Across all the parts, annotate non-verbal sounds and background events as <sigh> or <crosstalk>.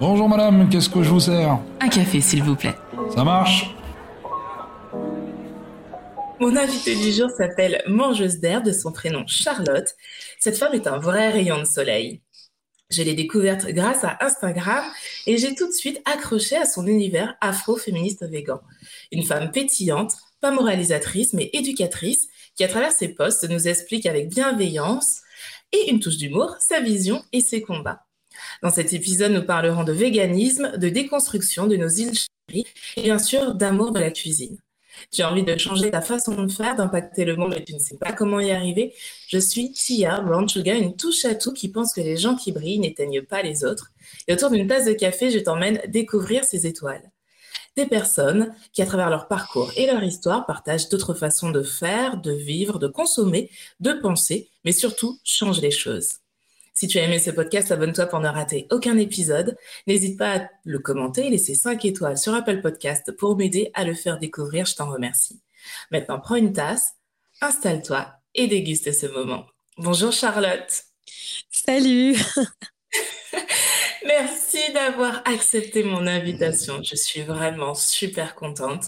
Bonjour madame, qu'est-ce que je vous sers? Un café, s'il vous plaît. Ça marche? Mon invitée du jour s'appelle Mangeuse d'air, de son prénom Charlotte. Cette femme est un vrai rayon de soleil. Je l'ai découverte grâce à Instagram et j'ai tout de suite accroché à son univers afro-féministe végan. Une femme pétillante, pas moralisatrice mais éducatrice, qui à travers ses posts nous explique avec bienveillance et une touche d'humour sa vision et ses combats. Dans cet épisode, nous parlerons de véganisme, de déconstruction de nos îles chéries et bien sûr d'amour de la cuisine. Tu as envie de changer ta façon de faire, d'impacter le monde, mais tu ne sais pas comment y arriver. Je suis Tia Brown Sugar, une touche à tout qui pense que les gens qui brillent n'éteignent pas les autres. Et autour d'une tasse de café, je t'emmène découvrir ces étoiles. Des personnes qui, à travers leur parcours et leur histoire, partagent d'autres façons de faire, de vivre, de consommer, de penser, mais surtout changent les choses. Si tu as aimé ce podcast, abonne-toi pour ne rater aucun épisode. N'hésite pas à le commenter et laisser 5 étoiles sur Apple Podcast pour m'aider à le faire découvrir. Je t'en remercie. Maintenant, prends une tasse, installe-toi et déguste ce moment. Bonjour Charlotte. Salut. <laughs> Merci d'avoir accepté mon invitation. Je suis vraiment super contente.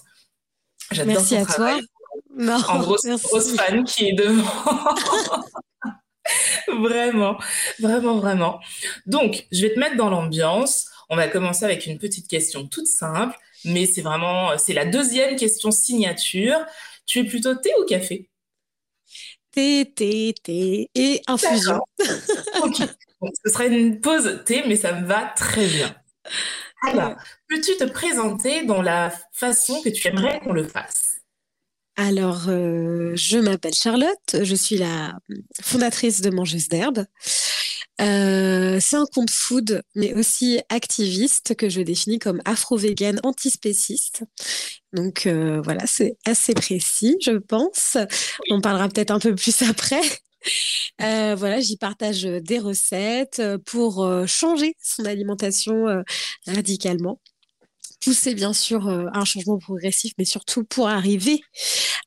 J'adore Merci à toi. Non, en grosse, <laughs> grosse fan qui est devant. <laughs> <laughs> vraiment, vraiment, vraiment. Donc, je vais te mettre dans l'ambiance. On va commencer avec une petite question toute simple, mais c'est vraiment, c'est la deuxième question signature. Tu es plutôt thé ou café? Thé, thé, thé et infusion. <laughs> ok. ce serait une pause thé, mais ça me va très bien. Alors, peux-tu te présenter dans la façon que tu aimerais qu'on le fasse? Alors, euh, je m'appelle Charlotte, je suis la fondatrice de Mangeuse d'herbe. Euh, c'est un compte food, mais aussi activiste que je définis comme afro-végane antispéciste. Donc euh, voilà, c'est assez précis, je pense. On parlera peut-être un peu plus <laughs> après. voilà, j'y partage des recettes pour changer son alimentation radicalement pousser bien sûr euh, un changement progressif, mais surtout pour arriver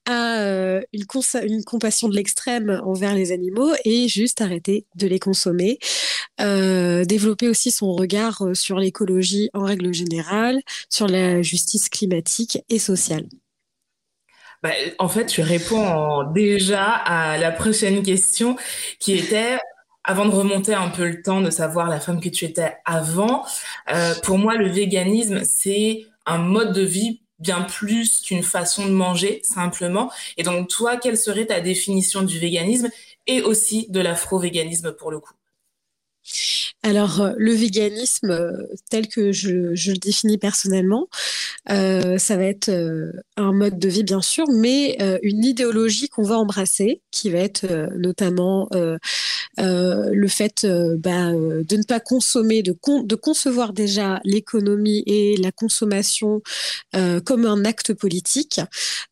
à euh, une, une, compassion de l'extrême envers les animaux et juste arrêter de les consommer. Euh, développer aussi son regard sur l'écologie en règle générale, sur la justice climatique et sociale. Bah, en fait, tu réponds déjà à la prochaine question qui était avant de remonter un peu le temps, de savoir la femme que tu étais avant, euh, pour moi, le véganisme, c'est un mode de vie bien plus qu'une façon de manger, simplement. Et donc, toi, quelle serait ta définition du véganisme et aussi de l'afro-véganisme pour le coup? Alors, euh, le véganisme, euh, tel que je, le définis personnellement, euh, ça va être un mode de vie, bien sûr, mais une idéologie qu'on va embrasser, qui va être notamment le fait bah, de ne pas consommer, de, concevoir déjà l'économie et la consommation comme un acte politique.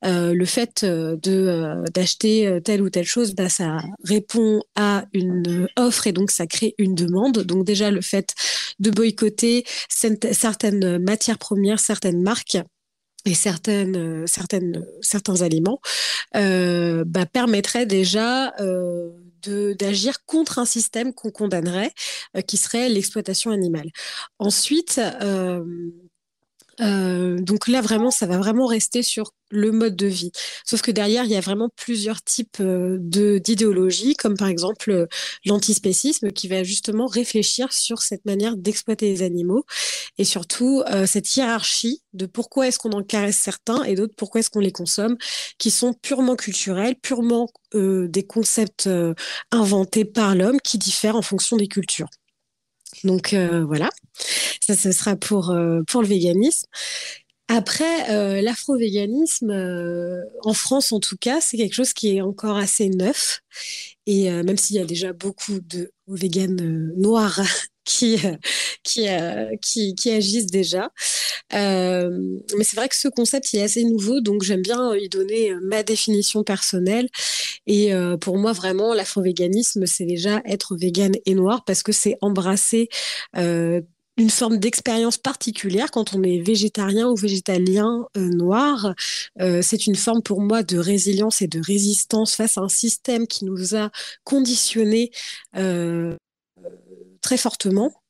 le fait d'acheter telle ou telle chose, bah, ça répond à une offre et donc ça crée une demande. Donc déjà le fait de boycotter certaines matières premières, certaines marques et certaines, certaines, certains aliments euh, bah, permettrait déjà euh, d'agir contre un système qu'on condamnerait, euh, qui serait l'exploitation animale. Ensuite, euh, donc là, vraiment, ça va vraiment rester sur le mode de vie. Sauf que derrière, il y a vraiment plusieurs types euh, d'idéologies, comme par exemple euh, l'antispécisme, qui va justement réfléchir sur cette manière d'exploiter les animaux et surtout cette hiérarchie de pourquoi est-ce qu'on en caresse certains et d'autres pourquoi est-ce qu'on les consomme, qui sont purement culturels, purement des concepts inventés par l'homme qui diffèrent en fonction des cultures. Donc voilà. Ça, ce sera pour, euh, pour le véganisme. Après, euh, l'afro-véganisme, euh, en France en tout cas, c'est quelque chose qui est encore assez neuf. Et même s'il y a déjà beaucoup de véganes noirs <laughs> qui, qui, qui, agissent déjà. mais c'est vrai que ce concept il est assez nouveau, donc j'aime bien y donner ma définition personnelle. Et pour moi, vraiment, l'afro-véganisme, c'est déjà être végane et noir parce que c'est embrasser une forme d'expérience particulière quand on est végétarien ou végétalien euh, noir. Euh, c'est une forme pour moi de résilience et de résistance face à un système qui nous a conditionnés euh, très fortement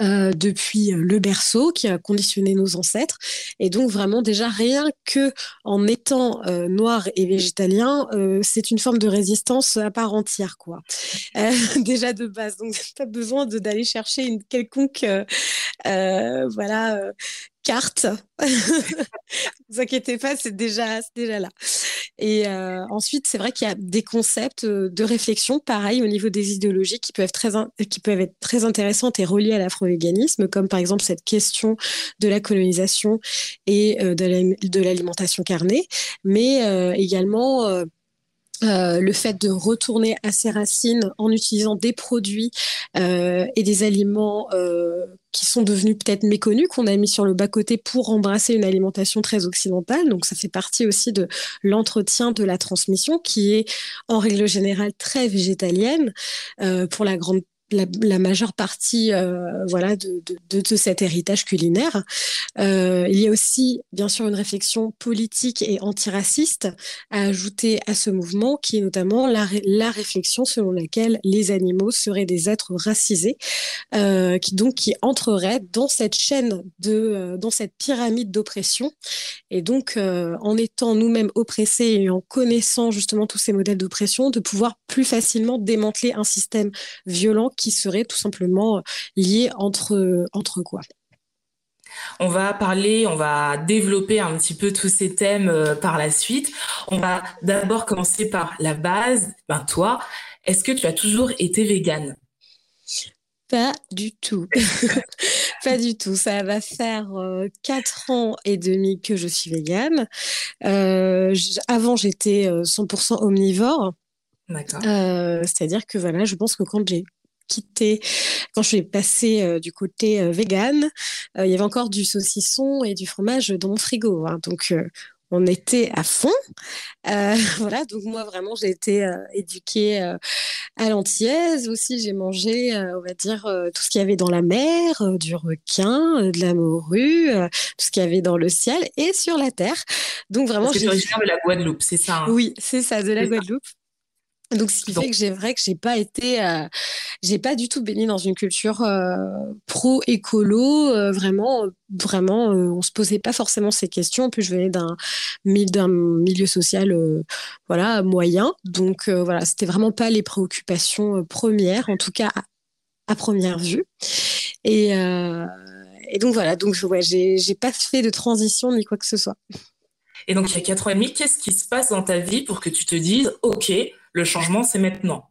euh, depuis le berceau qui a conditionné nos ancêtres. Et donc vraiment déjà rien que en étant euh, noir et végétalien, euh, c'est une forme de résistance à part entière quoi. <laughs> déjà de base, donc <laughs> pas besoin d'aller chercher une quelconque voilà carte. <laughs> ne vous inquiétez pas, c'est déjà, là. Et euh, ensuite, c'est vrai qu'il y a des concepts euh, de réflexion, pareil, au niveau des idéologies, qui peuvent, être très intéressantes et reliées à l'afro-véganisme, comme par exemple cette question de la colonisation et euh, de l'alimentation carnée, mais également le fait de retourner à ses racines en utilisant des produits et des aliments qui sont devenus peut-être méconnus, qu'on a mis sur le bas-côté pour embrasser une alimentation très occidentale. Donc ça fait partie aussi de l'entretien de la transmission qui est en règle générale très végétalienne pour la grande la, majeure partie euh, voilà, de, de, cet héritage culinaire. Euh, il y a aussi, bien sûr, une réflexion politique et antiraciste à ajouter à ce mouvement, qui est notamment la, la réflexion selon laquelle les animaux seraient des êtres racisés, euh, qui donc qui entreraient dans cette chaîne de, dans cette pyramide d'oppression. Et donc, en étant nous-mêmes oppressés et en connaissant justement tous ces modèles d'oppression, de pouvoir plus facilement démanteler un système violent serait tout simplement euh, lié entre, entre quoi. On va parler, on va développer un petit peu tous ces thèmes euh, par la suite. On va d'abord commencer par la base. Ben toi, est-ce que tu as toujours été végane? Pas du tout. <laughs> Pas du tout. Ça va faire euh, quatre ans et demi que je suis végane. avant, j'étais 100% omnivore. D'accord. C'est-à-dire que voilà, je pense que quand j'ai quitté, quand je suis passée euh, du côté euh, vegan, euh, il y avait encore du saucisson et du fromage dans mon frigo. Hein. donc, on était à fond. <laughs> voilà, donc moi, vraiment, j'ai été éduquée à l'antillaise. Aussi, j'ai mangé, on va dire, tout ce qu'il y avait dans la mer, du requin, de la morue, tout ce qu'il y avait dans le ciel et sur la terre. Donc, vraiment. C'est originaire de la Guadeloupe, c'est ça hein? Oui, c'est ça, de la Guadeloupe. Donc, ce qui fait que j'ai vrai que j'ai pas été, euh, j'ai pas du tout baigné dans une culture euh, pro écolo. Euh, vraiment, vraiment, on se posait pas forcément ces questions. En plus, je venais d'un milieu social, voilà, moyen. Donc voilà, c'était vraiment pas les préoccupations premières, en tout cas à, première vue. Et, et donc voilà, donc ouais, j'ai pas fait de transition ni quoi que ce soit. Et donc il y a quatre ans et demi, qu'est-ce qui se passe dans ta vie pour que tu te dises, ok le changement, c'est maintenant.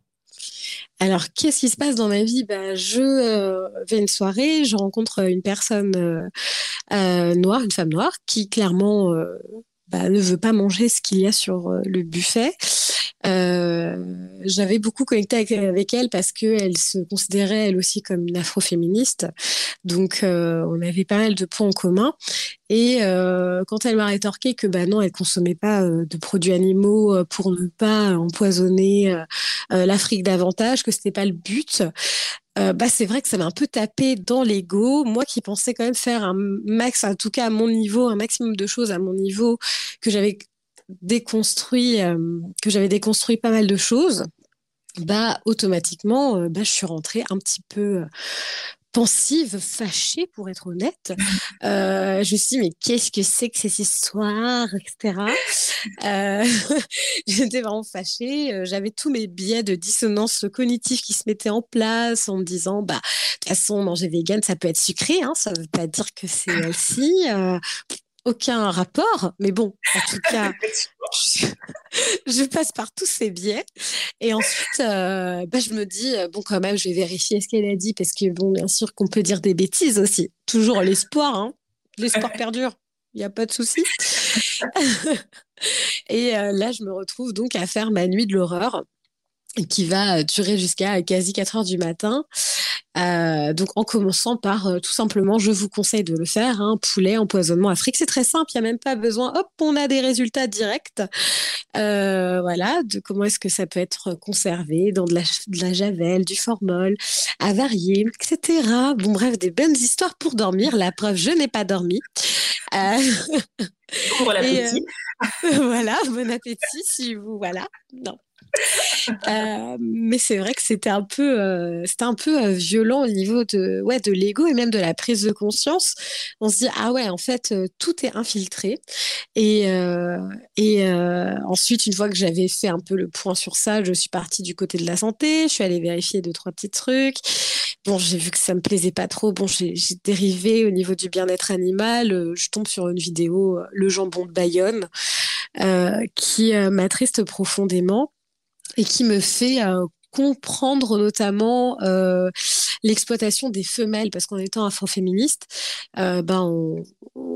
Alors, qu'est-ce qui se passe dans ma vie? Bah, Je euh, vais une soirée, je rencontre une personne euh, euh, noire, une femme noire, qui clairement bah, ne veut pas manger ce qu'il y a sur le buffet. J'avais beaucoup connecté avec, elle parce qu'elle se considérait elle aussi comme une afroféministe. Donc, on avait pas mal de points en commun. Et euh, quand elle m'a rétorqué que bah non, elle consommait pas euh, de produits animaux euh, pour ne pas empoisonner l'Afrique davantage, que c'était pas le but, bah c'est vrai que ça m'a un peu tapé dans l'ego. Moi qui pensais quand même faire un max, en tout cas à mon niveau, un maximum de choses à mon niveau, que j'avais déconstruit, que j'avais déconstruit pas mal de choses bah automatiquement bah, je suis rentrée un petit peu pensive, fâchée pour être honnête. <laughs> Euh, je me suis dit, mais qu'est-ce que c'est que ces histoires, etc. <laughs> Euh, <laughs> J'étais vraiment fâchée. Euh, j'avais tous mes biais de dissonance cognitive qui se mettaient en place en me disant, bah, de toute façon, manger vegan, ça peut être sucré, hein, ça veut pas dire que c'est. Euh, aucun rapport, mais bon, en tout cas, <laughs> je, passe par tous ces biais. Et ensuite, euh, bah, je me dis, euh, bon, quand même, je vais vérifier ce qu'elle a dit, parce que, bon, bien sûr qu'on peut dire des bêtises aussi. Toujours l'espoir, hein. L'espoir <laughs> perdure, il n'y a pas de souci. <laughs> et euh, là, je me retrouve donc à faire ma nuit de l'horreur qui va durer jusqu'à quasi 4 heures du matin. Euh, donc en commençant par euh, tout simplement, je vous conseille de le faire, hein, poulet, empoisonnement Afrique, c'est très simple, il n'y a même pas besoin, hop, on a des résultats directs. Euh, voilà, de comment est-ce que ça peut être conservé dans de la, de la javel, du formol, avarié, etc. Bon bref, des bonnes histoires pour dormir. La preuve, je n'ai pas dormi. Bon <laughs> appétit. <laughs> voilà, bon appétit si vous, voilà. Non, <laughs> Euh, mais c'est vrai que c'était un peu, euh, c'était un peu euh, violent au niveau de, ouais, de l'ego et même de la prise de conscience. On se dit ah ouais, en fait, tout est infiltré. Et et ensuite, une fois que j'avais fait un peu le point sur ça, je suis partie du côté de la santé. Je suis allée vérifier deux trois petits trucs. Bon, j'ai vu que ça me plaisait pas trop. Bon, j'ai dérivé au niveau du bien-être animal. Je tombe sur une vidéo, le jambon de Bayonne, qui m'attriste profondément et qui me fait euh, comprendre notamment euh, l'exploitation des femelles, parce qu'en étant afroféministe, euh, ben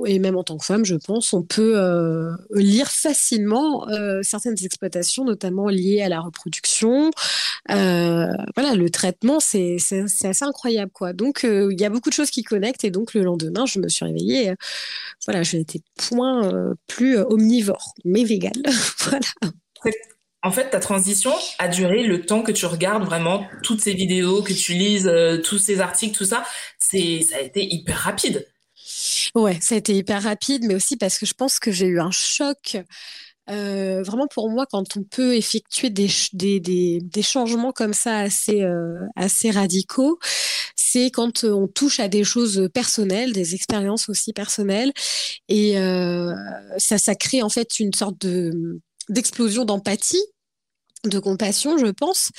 et même en tant que femme, je pense, on peut euh, lire facilement certaines exploitations, notamment liées à la reproduction. voilà, le traitement, c'est assez incroyable, quoi. Donc, il y a beaucoup de choses qui connectent, et donc le lendemain, je me suis réveillée. voilà, je n'étais point plus omnivore, mais végane. <laughs> voilà. En fait, ta transition a duré le temps que tu regardes vraiment toutes ces vidéos, que tu lises euh, tous ces articles, tout ça. C'est, ça a été hyper rapide. Ouais, ça a été hyper rapide, mais aussi parce que je pense que j'ai eu un choc. Euh, vraiment pour moi, quand on peut effectuer des, des, des, changements comme ça assez, euh, assez radicaux, c'est quand on touche à des choses personnelles, des expériences aussi personnelles. Et ça, ça crée en fait une sorte de d'explosion d'empathie de compassion, je pense.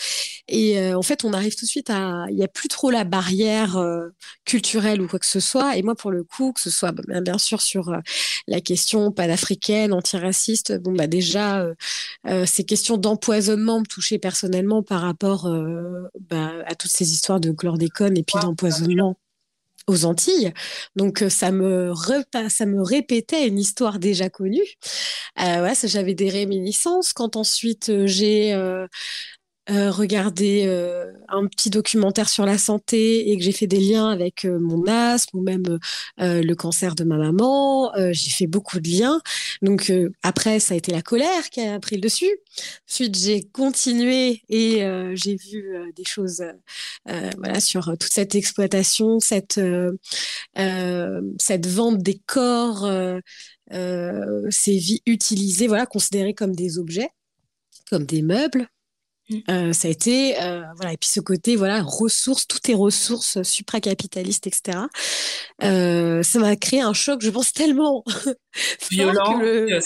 Et euh, en fait, on arrive tout de suite à... Il n'y a plus trop la barrière euh, culturelle ou quoi que ce soit. Et moi, pour le coup, que ce soit bah, bien, sûr sur euh, la question panafricaine, antiraciste, bon, bah déjà, ces questions d'empoisonnement me touchaient personnellement par rapport bah, à toutes ces histoires de chlordécone et puis d'empoisonnement aux Antilles. Donc euh, ça me ça me répétait une histoire déjà connue. Euh, j'avais des réminiscences quand ensuite euh, j'ai regarder euh, un petit documentaire sur la santé et que j'ai fait des liens avec euh, mon asthme ou même le cancer de ma maman, j'ai fait beaucoup de liens. Donc après, ça a été la colère qui a pris le dessus. Ensuite, j'ai continué et j'ai vu des choses voilà, sur toute cette exploitation, cette, cette vente des corps, ces vies utilisées, voilà, considérées comme des objets, comme des meubles. Mm. Euh, ça a été euh, voilà. Et puis ce côté voilà ressources toutes est ressources supracapitalistes etc euh, ça m'a créé un choc je pense tellement <laughs> violent le...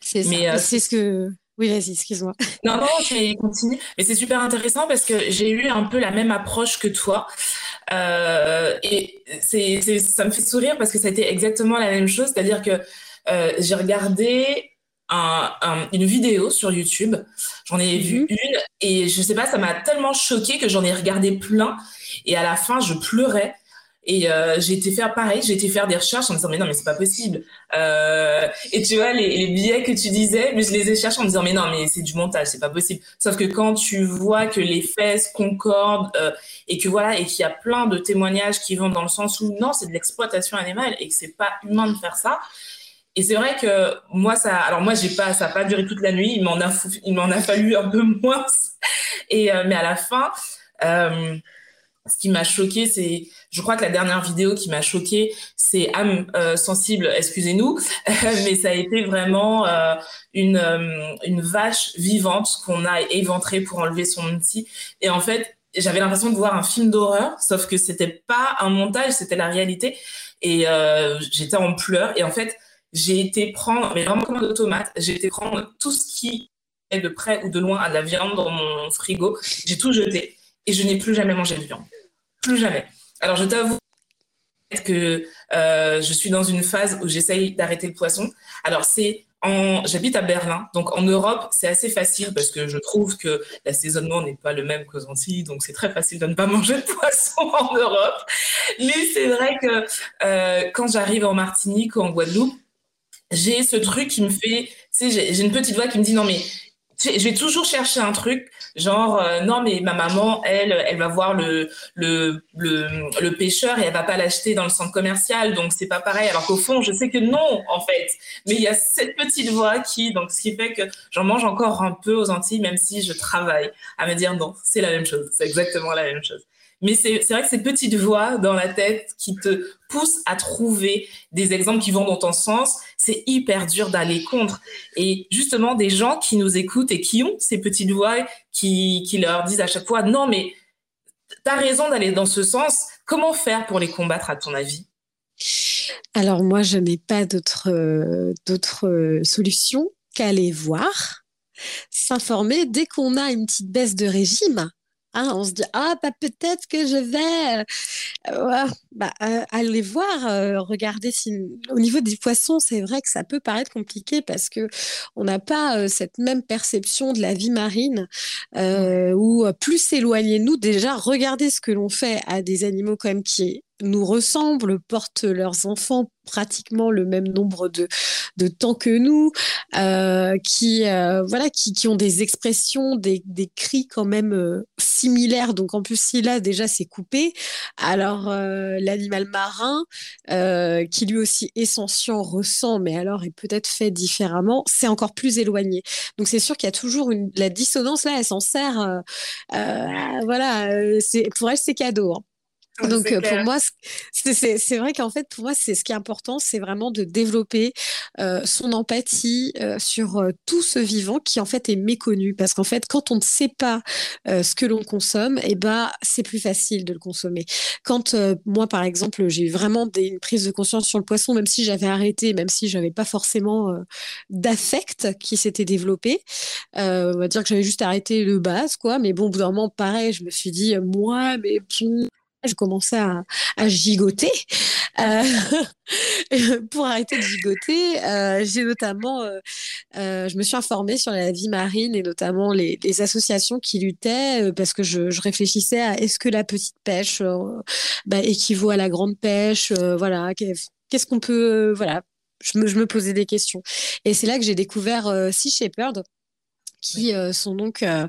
c'est mais c'est ce que oui vas-y excuse-moi. <laughs> Non non je continue mais c'est super intéressant parce que j'ai eu un peu la même approche que toi. Et c'est ça me fait sourire parce que ça a été exactement la même chose. C'est-à-dire que j'ai regardé un, une vidéo sur YouTube. J'en ai vu mhm. une et je sais pas, ça m'a tellement choqué que j'en ai regardé plein. Et à la fin, je pleurais. Et euh, j'ai été faire pareil, j'ai été faire des recherches en me disant mais non mais c'est pas possible. Euh, et tu vois les, les, billets que tu disais, mais je les ai cherchés en me disant mais non mais c'est du montage, c'est pas possible. Sauf que quand tu vois que les fesses concordent euh, et que voilà et qu'il y a plein de témoignages qui vont dans le sens où non c'est de l'exploitation animale et que c'est pas humain de faire ça, et c'est vrai que moi, ça, alors moi, j'ai pas, ça n'a pas duré toute la nuit. Il m'en a, il m'en a fallu un peu <laughs> moins. Et euh, mais à la fin, euh, ce qui m'a choqué, c'est, je crois que la dernière vidéo qui m'a choqué, c'est âme euh, sensible, excusez-nous, <laughs> mais ça a été vraiment euh, une euh, une vache vivante qu'on a éventrée pour enlever son outil. Et en fait, j'avais l'impression de voir un film d'horreur, sauf que c'était pas un montage, c'était la réalité. Et j'étais en pleurs. Et en fait j'ai été prendre, mais vraiment comme un automate, j'ai été prendre tout ce qui est de près ou de loin à de la viande dans mon frigo. J'ai tout jeté et je n'ai plus jamais mangé de viande. Plus jamais. Alors je t'avoue que euh, je suis dans une phase où j'essaye d'arrêter le poisson. Alors c'est j'habite à Berlin, donc en Europe c'est assez facile parce que je trouve que l'assaisonnement n'est pas le même qu'aux Antilles, donc c'est très facile de ne pas <laughs> manger de poisson en Europe. Mais c'est vrai que euh, quand j'arrive en Martinique ou en Guadeloupe, j'ai ce truc qui me fait, tu sais, j'ai une petite voix qui me dit non mais je vais toujours chercher un truc genre euh, non mais ma maman elle elle va voir le le le, le pêcheur et elle va pas l'acheter dans le centre commercial donc c'est pas pareil. Alors qu'au fond je sais que non en fait. Mais il y a cette petite voix qui donc ce qui fait que j'en mange encore un peu aux Antilles même si je travaille à me dire non c'est la même chose c'est exactement la même chose mais c'est vrai que ces petites voix dans la tête qui te poussent à trouver des exemples qui vont dans ton sens, c'est hyper dur d'aller contre. Et justement, des gens qui nous écoutent et qui ont ces petites voix qui, leur disent à chaque fois, non, mais tu as raison d'aller dans ce sens. Comment faire pour les combattre, à ton avis? Alors, moi, je n'ai pas d'autre euh, solution qu'aller voir, s'informer dès qu'on a une petite baisse de régime Hein, on se dit ah bah, peut-être que je vais euh, bah, euh, aller voir, euh, regarder si au niveau des poissons, c'est vrai que ça peut paraître compliqué parce que on n'a pas cette même perception de la vie marine ou plus éloigner nous déjà regarder ce que l'on fait à des animaux quand même qui nous ressemblent, portent leurs enfants pratiquement le même nombre de, de temps que nous, euh, qui, euh, voilà, qui, qui, ont des expressions, des, des cris quand même euh, similaires. Donc en plus, si là déjà c'est coupé, alors l'animal marin, qui lui aussi est sentient, ressent, mais alors est peut-être fait différemment, c'est encore plus éloigné. Donc c'est sûr qu'il y a toujours la dissonance là, elle s'en sert. voilà, pour elle c'est cadeau. Hein. Donc euh, pour moi, c'est vrai qu'en fait pour moi c'est ce qui est important, c'est vraiment de développer euh, son empathie euh, sur euh, tout ce vivant qui en fait est méconnu. Parce qu'en fait quand on ne sait pas ce que l'on consomme, et eh ben c'est plus facile de le consommer. Quand moi par exemple j'ai eu vraiment des, une prise de conscience sur le poisson, même si j'avais arrêté, même si j'avais pas forcément d'affect qui s'était développé, on va dire que j'avais juste arrêté de base quoi, mais bon au bout d'un moment pareil, je me suis dit moi mais je commençais à, gigoter. Euh, <laughs> pour arrêter de gigoter, euh, j'ai notamment, euh, je me suis informée sur la vie marine et notamment les, associations qui luttaient parce que je, réfléchissais à est-ce que la petite pêche bah, équivaut à la grande pêche, voilà, qu'est-ce qu'on peut, voilà, je me, je me, posais des questions. Et c'est là que j'ai découvert Sea Shepherd qui euh, sont donc euh,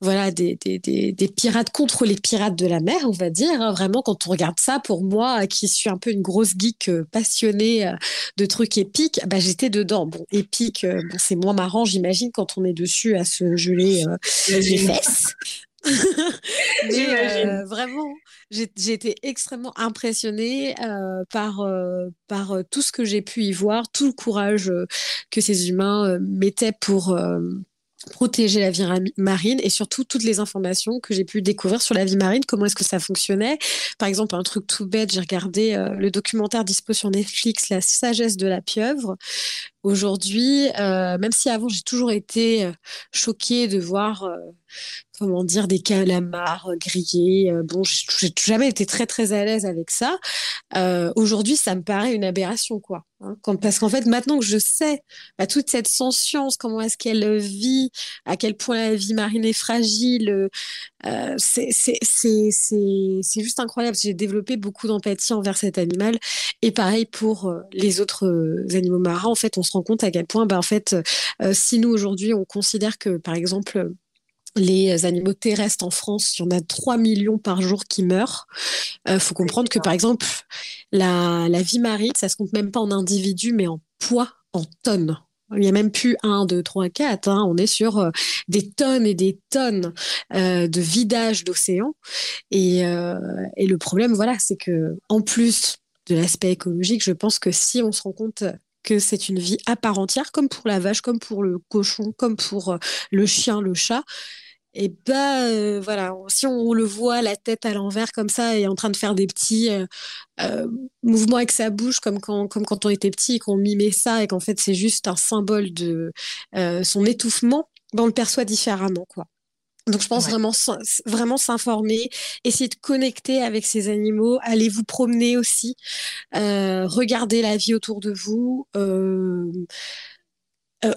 voilà des, des, des, des, pirates contre les pirates de la mer, on va dire. Hein. Vraiment, quand on regarde ça, pour moi, qui suis un peu une grosse geek euh, passionnée de trucs épiques, bah, j'étais dedans. Bon, épique, bon, c'est moins marrant, j'imagine, quand on est dessus à se geler les fesses. <laughs> Mais vraiment, j'ai été extrêmement impressionnée euh, par, euh, par tout ce que j'ai pu y voir, tout le courage que ces humains mettaient pour protéger la vie marine et surtout toutes les informations que j'ai pu découvrir sur la vie marine, comment est-ce que ça fonctionnait. Par exemple, un truc tout bête, j'ai regardé euh, le documentaire dispo sur Netflix, La sagesse de la pieuvre. Aujourd'hui, euh, même si avant j'ai toujours été euh, choquée de voir comment dire, des calamars grillés. bon, j'ai jamais été très très à l'aise avec ça. Aujourd'hui, ça me paraît une aberration, quoi. Hein, parce qu'en fait, maintenant que je sais bah, toute cette science, comment est-ce qu'elle vit, à quel point la vie marine est fragile, euh, c'est juste incroyable. J'ai développé beaucoup d'empathie envers cet animal. Et pareil pour euh, les autres euh, animaux marins. En fait, on se rend compte à quel point, bah, en fait, euh, si nous aujourd'hui, on considère que, par exemple, les animaux terrestres en France, il y en a 3 millions par jour qui meurent. Il faut comprendre que, par exemple, la, la vie marine, ça se compte même pas en individus, mais en poids, en tonnes. Il n'y a même plus 1, 2, 3, 4. On est sur euh, des tonnes et des tonnes euh, de vidage d'océan. Et, euh, et, le problème, voilà, c'est que en plus de l'aspect écologique, je pense que si on se rend compte que c'est une vie à part entière, comme pour la vache, comme pour le cochon, comme pour le chien, le chat, et bah euh, voilà, si on le voit la tête à l'envers comme ça et en train de faire des petits euh, euh, mouvements avec sa bouche comme quand, comme quand on était petit et qu'on mimait ça et qu'en fait c'est juste un symbole de son étouffement, ben on le perçoit différemment quoi. Donc je pense vraiment vraiment s'informer, essayer de connecter avec ces animaux, aller vous promener aussi, regarder la vie autour de vous,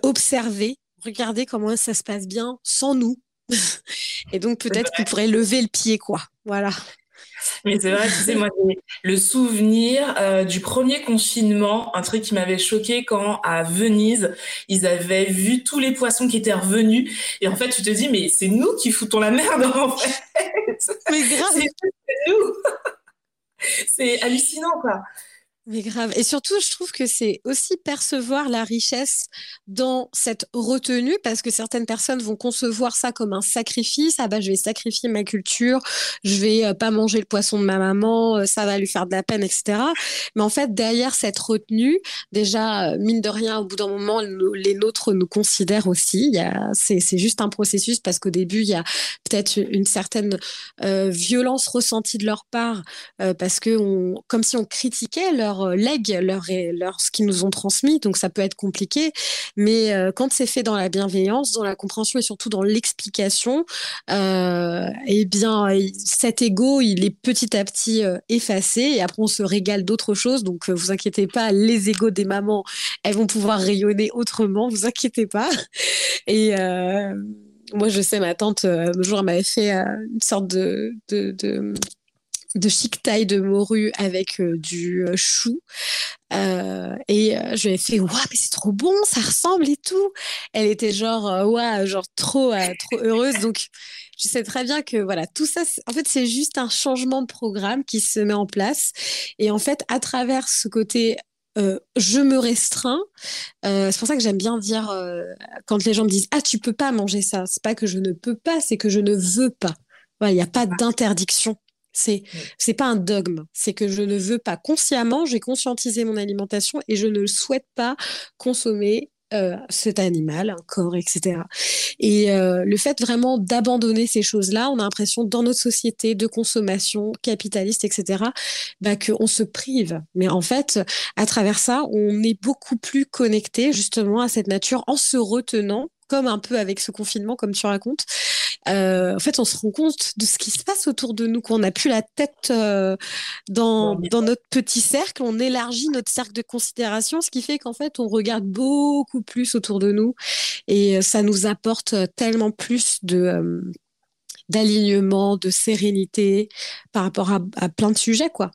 observer, regarder comment ça se passe bien sans nous <laughs> et donc peut-être qu'on pourrait lever le pied, quoi. Voilà. Mais c'est vrai, tu sais, moi, le souvenir euh, du premier confinement, un truc qui m'avait choqué quand à Venise, ils avaient vu tous les poissons qui étaient revenus. Et en fait, tu te dis, mais c'est nous qui foutons la merde, <laughs> en fait. Mais grave. C'est nous. <laughs> c'est hallucinant, quoi. Mais grave. Et surtout, je trouve que c'est aussi percevoir la richesse dans cette retenue, parce que certaines personnes vont concevoir ça comme un sacrifice. Ah bah, je vais sacrifier ma culture, je vais euh, pas manger le poisson de ma maman, euh, ça va lui faire de la peine, etc. Mais en fait, derrière cette retenue, déjà, euh, mine de rien, au bout d'un moment, les nôtres nous considèrent aussi. C'est juste un processus parce qu'au début, il y a peut-être une certaine violence ressentie de leur part, parce que on, comme si on critiquait leur leur euh, leur, ce qu'ils nous ont transmis. Donc ça peut être compliqué. Mais euh, quand c'est fait dans la bienveillance, dans la compréhension et surtout dans l'explication, euh, eh bien, cet ego, il est petit à petit effacé. Et après, on se régale d'autres choses. Donc vous inquiétez pas, les égos des mamans, elles vont pouvoir rayonner autrement. Vous inquiétez pas. <laughs> Et moi, je sais, ma tante, un jour, elle m'avait fait une sorte de de chic taille de morue avec euh, du euh, chou. Euh, et je lui ai fait, waouh, mais c'est trop bon, ça ressemble et tout. Elle était genre, ouais, genre trop, trop heureuse. Donc, je sais très bien que voilà, tout ça, en fait, c'est juste un changement de programme qui se met en place. Et en fait, à travers ce côté je me restreins. c'est pour ça que j'aime bien dire quand les gens me disent ah tu peux pas manger ça. C'est pas que je ne peux pas, c'est que je ne veux pas. Il n'y a pas d'interdiction. C'est c'est pas un dogme, c'est que je ne veux pas consciemment, j'ai conscientisé mon alimentation et je ne souhaite pas consommer euh, cet animal, un corps, etc. Et euh, le fait vraiment d'abandonner ces choses-là, on a l'impression dans notre société de consommation capitaliste, etc., bah, qu'on se prive. Mais en fait, à travers ça, on est beaucoup plus connecté justement à cette nature en se retenant comme un peu avec ce confinement, comme tu racontes, euh, en fait, on se rend compte de ce qui se passe autour de nous, qu'on n'a plus la tête euh, dans, dans notre petit cercle, on élargit notre cercle de considération, ce qui fait qu'en fait, on regarde beaucoup plus autour de nous et euh, ça nous apporte tellement plus de d'alignement, de sérénité par rapport à, à plein de sujets, quoi.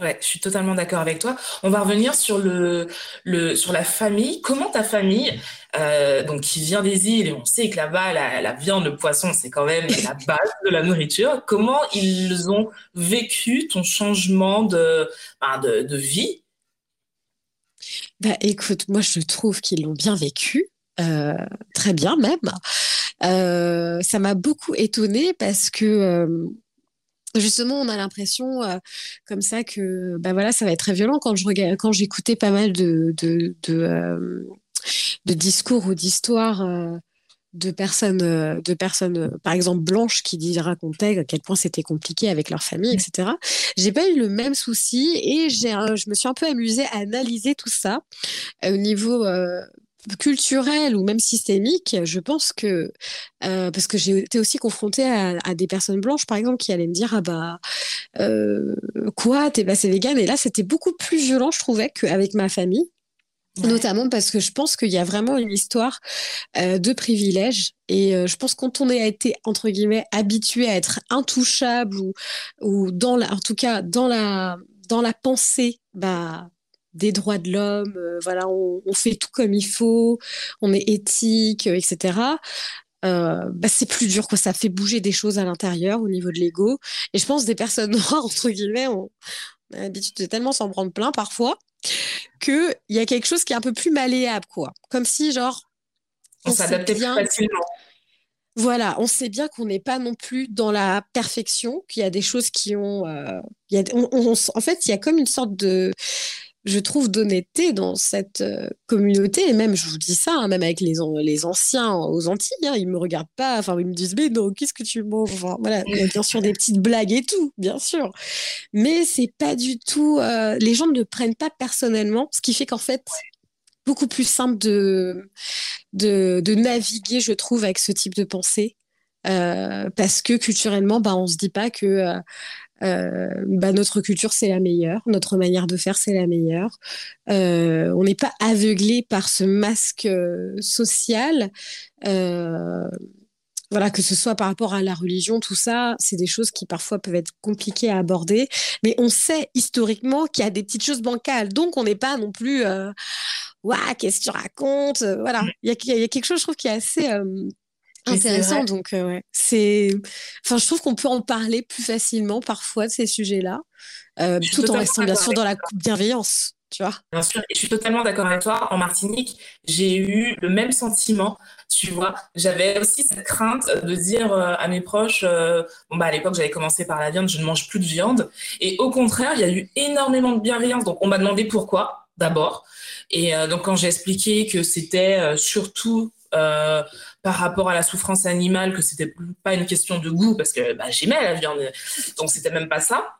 Ouais, je suis totalement d'accord avec toi. On va revenir sur le, le sur la famille. Comment ta famille, euh, donc qui vient des îles, et on sait que là-bas la, viande, le poisson, c'est quand même la base de la nourriture. Comment ils ont vécu ton changement de ben, vie? Bah écoute, moi je trouve qu'ils l'ont bien vécu, euh, très bien même. Euh, ça m'a beaucoup étonnée parce que justement, on a l'impression comme ça que bah voilà, ça va être très violent quand je quand j'écoutais pas mal de de discours ou d'histoires euh, de personnes, de personnes, par exemple blanches, qui racontaient à quel point c'était compliqué avec leur famille, etc. J'ai pas eu le même souci et j'ai, je me suis un peu amusée à analyser tout ça au niveau culturel ou même systémique, je pense que euh, parce que j'ai été aussi confrontée à, des personnes blanches, par exemple, qui allaient me dire ah bah euh, quoi t'es passé vegan et là c'était beaucoup plus violent, je trouvais, qu'avec ma famille. Notamment parce que je pense qu'il y a vraiment une histoire euh, de privilège et je pense quand on a été entre guillemets habitué à être intouchable ou ou dans la, en tout cas dans la dans la pensée bah des droits de l'homme, euh, voilà, on, fait tout comme il faut, on est éthique, euh, etc. Euh, bah, c'est plus dur, quoi. Ça fait bouger des choses à l'intérieur au niveau de l'ego. Et je pense des personnes noires, <laughs> entre guillemets, ont, l'habitude de tellement s'en prendre plein parfois qu'il y a quelque chose qui est un peu plus malléable, quoi. Comme si, genre, on, s'adapte bien facilement. Voilà, on sait bien qu'on n'est pas non plus dans la perfection, qu'il y a des choses qui ont. y a, en fait, il y a comme une sorte de je trouve d'honnêteté dans cette euh, communauté. Et même je vous dis ça hein, même avec les, les anciens aux Antilles hein, ils me regardent pas enfin ils me disent mais non qu'est-ce que tu manges? Enfin, voilà il y a bien sûr des petites blagues et tout bien sûr. Mais c'est pas du tout euh, les gens ne le prennent pas personnellement ce qui fait qu'en fait beaucoup plus simple de, de, de naviguer je trouve avec ce type de pensée. Euh, parce que culturellement bah on se dit pas que euh, bah, notre culture c'est la meilleure, notre manière de faire c'est la meilleure. Euh, on n'est pas aveuglé par ce masque euh, social. voilà, que ce soit par rapport à la religion, tout ça, c'est des choses qui parfois peuvent être compliquées à aborder. Mais on sait historiquement qu'il y a des petites choses bancales. Donc, on n'est pas non plus, Waouh, qu'est-ce que tu racontes? Voilà, il y a, y a, quelque chose, je trouve, qui est assez Intéressant, donc ouais. C'est, enfin, je trouve qu'on peut en parler plus facilement parfois de ces sujets-là, tout en restant bien sûr dans la bienveillance. Tu vois Bien sûr, et je suis totalement d'accord avec toi. En Martinique, j'ai eu le même sentiment. Tu vois, j'avais aussi cette crainte de dire à mes proches, bon bah à l'époque j'avais commencé par la viande, je ne mange plus de viande. Et au contraire, il y a eu énormément de bienveillance. Donc on m'a demandé pourquoi d'abord. Et donc quand j'ai expliqué que c'était surtout par rapport à la souffrance animale, que c'était pas une question de goût, parce que bah, j'aimais la viande, donc c'était même pas ça.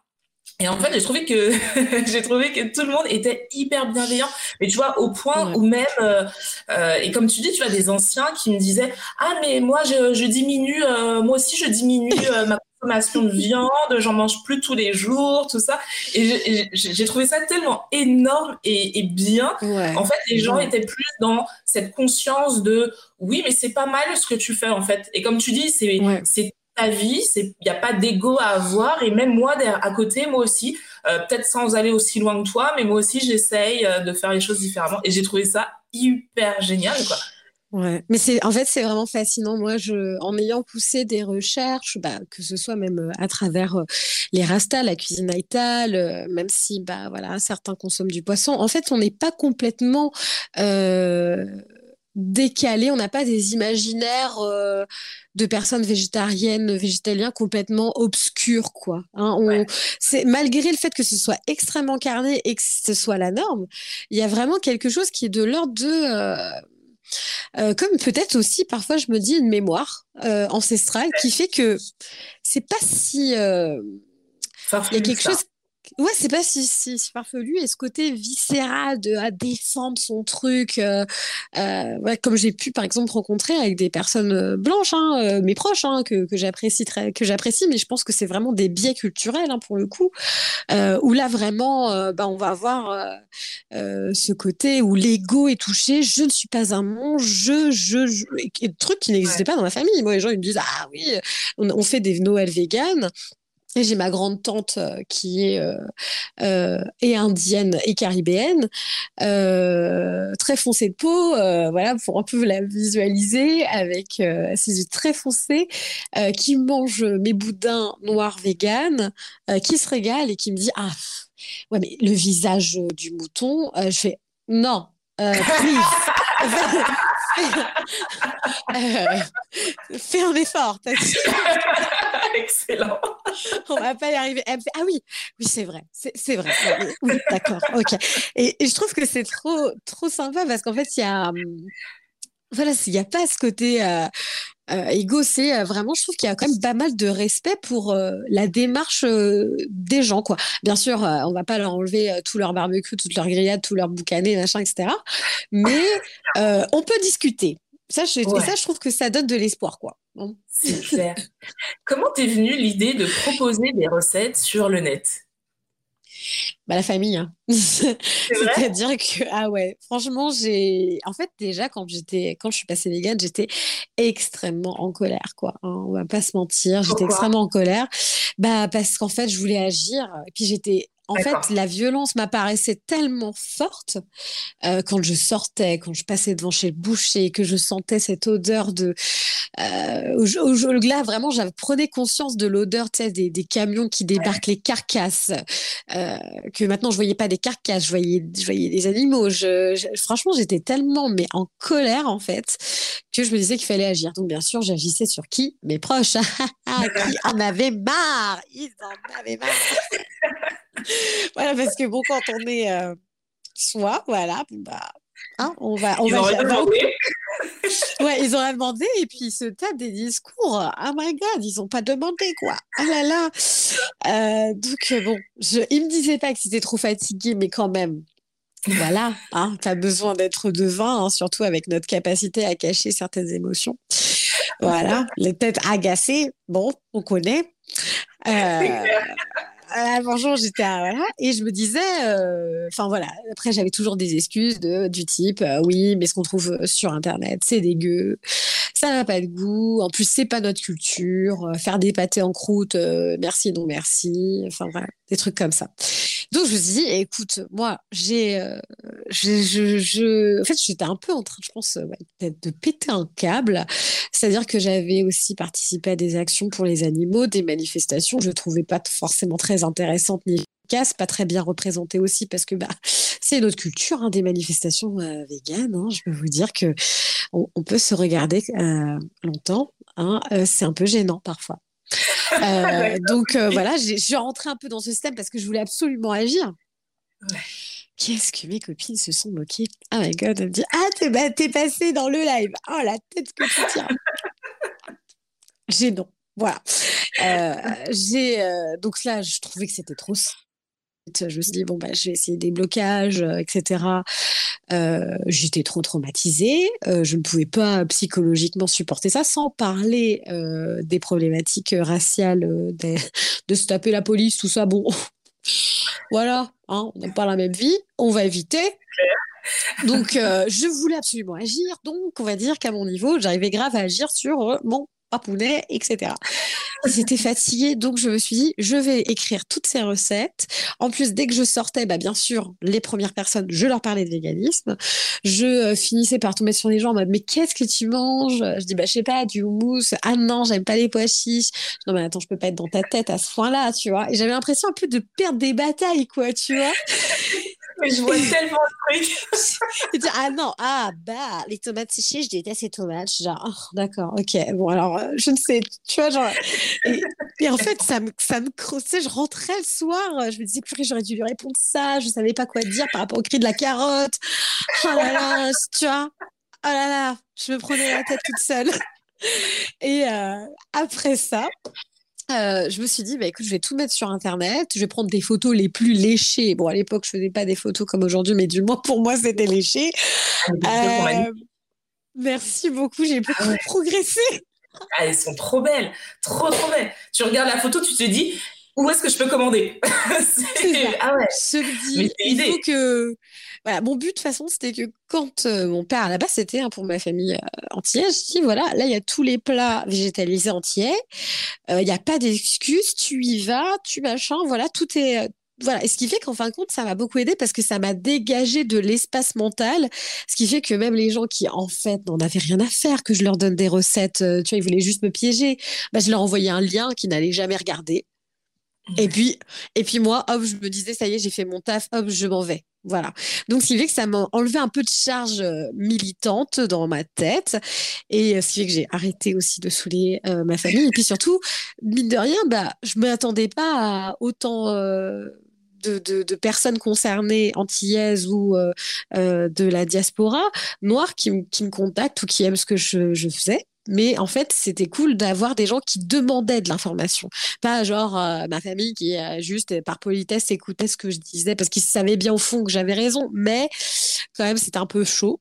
Et en fait, j'ai trouvé que <laughs> j'ai trouvé que tout le monde était hyper bienveillant. Mais tu vois, au point où même euh, euh, et comme tu dis, tu vois des anciens qui me disaient ah mais moi je, je diminue, euh, moi aussi je diminue ma consommation de <laughs> viande, j'en mange plus tous les jours, tout ça. Et j'ai trouvé ça tellement énorme et, et bien. En fait, les gens étaient plus dans cette conscience de oui, mais c'est pas mal ce que tu fais en fait. Et comme tu dis, c'est c'est ta vie, il n'y a pas d'ego à avoir. Et même moi, à côté, moi aussi, euh, peut-être sans aller aussi loin que toi, mais moi aussi, j'essaye euh, de faire les choses différemment. Et j'ai trouvé ça hyper génial, quoi. Ouais, mais c'est en fait c'est vraiment fascinant. Moi, je, en ayant poussé des recherches, bah, que ce soit même euh, à travers les rastas, la cuisine haïtale, même si bah voilà certains consomment du poisson. En fait, on n'est pas complètement décalé. On n'a pas des imaginaires de personnes végétariennes, végétaliens complètement obscurs, quoi. Hein. c'est malgré le fait que ce soit extrêmement carné et que ce soit la norme, il y a vraiment quelque chose qui est de l'ordre de euh, euh, comme peut-être aussi parfois je me dis une mémoire euh, ancestrale qui fait que c'est pas si il y a quelque chose Ouais, c'est pas si, si, farfelu. Et ce côté viscéral de à défendre son truc, euh, euh, ouais, comme j'ai pu par exemple rencontrer avec des personnes euh, blanches, hein, mes proches, hein, que, que j'apprécie très, que j'apprécie, mais je pense que c'est vraiment des biais culturels hein, pour le coup, où là vraiment, bah, on va avoir ce côté où l'ego est touché. Je ne suis pas un monstre, je, je, je... et, truc qui n'existait pas dans ma famille. Moi, les gens ils me disent ah oui, on, on fait des Noël véganes. Et j'ai ma grande tante euh, qui est euh, euh, indienne et caribéenne, très foncée de peau, voilà pour un peu la visualiser avec ses yeux très foncés, qui mange mes boudins noirs véganes, qui se régale et qui me dit ah ouais mais le visage du mouton, je fais non, please. <laughs> fais un effort. <laughs> Excellent. On va pas y arriver. ah oui, oui, c'est vrai. C'est vrai. Oui, d'accord. Ok. Et, je trouve que c'est trop, trop sympa parce qu'en fait, il y a. Hum, voilà, il n'y a pas ce côté euh, euh, c'est euh, vraiment, je trouve qu'il y a quand même pas mal de respect pour euh, la démarche des gens, quoi. Bien sûr, on va pas leur enlever tout leur barbecue, toute leur grillade, tout leur boucané, machin, etc. Mais on peut discuter. Ça je, ça, je trouve que ça donne de l'espoir, quoi. C'est clair. Comment t'es venue l'idée de proposer des recettes sur le net? Bah, la famille. Hein. <laughs> C'est-à-dire que, ah ouais, franchement, j'ai. En fait, déjà, quand, j'étais... quand je suis passée vegan, j'étais extrêmement en colère, quoi. Hein, on va pas se mentir, j'étais extrêmement en colère. Bah, parce qu'en fait, je voulais agir. Et puis, j'étais en fait, la violence m'apparaissait tellement forte euh, quand je sortais, quand je passais devant chez le boucher, que je sentais cette odeur de. Euh, là, vraiment, j'avais prenais conscience de l'odeur des, des camions qui débarquent les carcasses. Euh, que maintenant, je voyais pas des carcasses, je voyais, je voyais des animaux. Je, franchement, j'étais tellement mais en colère, en fait, que je me disais qu'il fallait agir. Donc, bien sûr, j'agissais sur qui? Mes proches, <laughs> qui en <laughs> avaient marre. Ils en avaient marre. Voilà, parce que bon, quand on est euh, soi, voilà, bah, hein, on va. On ils va demandé. ouais, ils ont demandé et puis ils se tapent des discours. Oh my god, ils n'ont pas demandé quoi. Ah là là. Euh, donc euh, bon, je, ils me disaient pas que c'était trop fatigué, mais quand même. Voilà, hein, pas besoin d'être devin, hein, surtout avec notre capacité à cacher certaines émotions. Voilà, les têtes agacées, bon, on connaît. Euh, bonjour, j'étais voilà, et je me disais, euh, enfin voilà, après j'avais toujours des excuses de, du type, euh, oui, mais ce qu'on trouve euh, sur Internet, c'est dégueu, ça n'a pas de goût, en plus c'est pas notre culture, faire des pâtés en croûte, merci non merci, enfin voilà, des trucs comme ça. Donc je me suis dit, écoute, moi, j'ai, euh, je, je, je, en fait, j'étais un peu en train, je pense, ouais, peut-être de péter un câble. C'est-à-dire que j'avais aussi participé à des actions pour les animaux, des manifestations. Je trouvais pas forcément très intéressantes ni efficaces, pas très bien représentées aussi, parce que bah, c'est notre culture, hein, des manifestations euh, véganes. Hein. je peux vous dire que on, on peut se regarder euh, longtemps. Hein, euh, c'est un peu gênant parfois. Euh, <laughs> donc euh, voilà, je suis rentrée un peu dans ce système parce que je voulais absolument agir. Ouais. Qu'est-ce que mes copines se sont moquées? Oh my god, elle me dit Ah, t'es bah, t'es passée dans le live. Oh, la tête que tu tiens. Gênant. Voilà. Euh, j'ai donc là, je trouvais que c'était trop. Je me suis dit bon bah je vais essayer des blocages, euh, etc. Euh, J'étais trop traumatisée. Euh, je ne pouvais pas psychologiquement supporter ça, sans parler des problématiques raciales, <laughs> de se taper la police, tout ça. Bon, <laughs> voilà, hein, on n'a pas la même vie, on va éviter. Donc, je voulais absolument agir. Donc, on va dire qu'à mon niveau, j'arrivais grave à agir sur euh, mon papounet, etc. J'étais fatiguée, donc je me suis dit, je vais écrire toutes ces recettes. En plus, dès que je sortais, bah, bien sûr, les premières personnes, je leur parlais de véganisme. Je euh, finissais par tomber sur les gens en mode, mais qu'est-ce que tu manges? Je dis, bah, je sais pas, du houmous. Ah non, j'aime pas les pois chiches. Non, mais attends, je peux pas être dans ta tête à ce point-là, tu vois. Et j'avais l'impression un peu de perdre des batailles, quoi, tu vois. Je vois tellement de trucs. <laughs> Ah non, ah bah, les tomates séchées, je déteste les tomates. Genre, oh, d'accord, ok, bon, alors, euh, je ne sais, tu vois, genre. Et, en fait, ça me, ça me crossait. Je rentrais le soir, euh, je me disais, purée, j'aurais dû lui répondre ça, je savais pas quoi dire par rapport au cri de la carotte. Oh là là, tu vois, oh là là, je me prenais la tête toute seule. Et euh, après ça, euh, je me suis dit, bah, écoute, je vais tout mettre sur Internet, je vais prendre des photos les plus léchées. Bon, à l'époque, je faisais pas des photos comme aujourd'hui, mais du moins pour moi, c'était léché. Euh, merci beaucoup, j'ai beaucoup Ouais. progressé. Ah, elles sont trop belles, trop trop belles. Tu regardes la photo, tu te dis où est-ce que je peux commander? <laughs> Ah ouais. Je me dis, il faut que. Voilà, mon but, de toute façon, c'était que quand euh, mon père, à la base, c'était hein, pour ma famille euh, antillaise, je dis, voilà, là, il y a tous les plats végétalisés entiers, Euh, il n'y a pas d'excuses, tu y vas, tu machin, voilà, tout est. euh, Voilà, et ce qui fait qu'en fin de compte, ça m'a beaucoup aidé parce que ça m'a dégagé de l'espace mental, ce qui fait que même les gens qui, en fait, n'en avaient rien à faire, que je leur donne des recettes, tu vois, ils voulaient juste me piéger, bah, je leur envoyais un lien qu'ils n'allaient jamais regarder. Et puis, et puis moi, hop, je me disais, ça y est, j'ai fait mon taf, hop, je m'en vais. Voilà. Donc, ce qui fait que ça m'a enlevé un peu de charge euh, militante dans ma tête. Et euh, ce qui fait que j'ai arrêté aussi de saouler euh, ma famille. Et puis surtout, mine de rien, bah, je ne m'attendais pas à autant euh, de, personnes concernées, antillaises ou euh, euh, de la diaspora noire, qui, qui me contactent ou qui aiment ce que je, je faisais. Mais en fait, c'était cool d'avoir des gens qui demandaient de l'information. Pas genre euh, ma famille qui euh, juste euh, par politesse écoutait ce que je disais parce qu'ils savaient bien au fond que j'avais raison. Mais quand même, c'était un peu chaud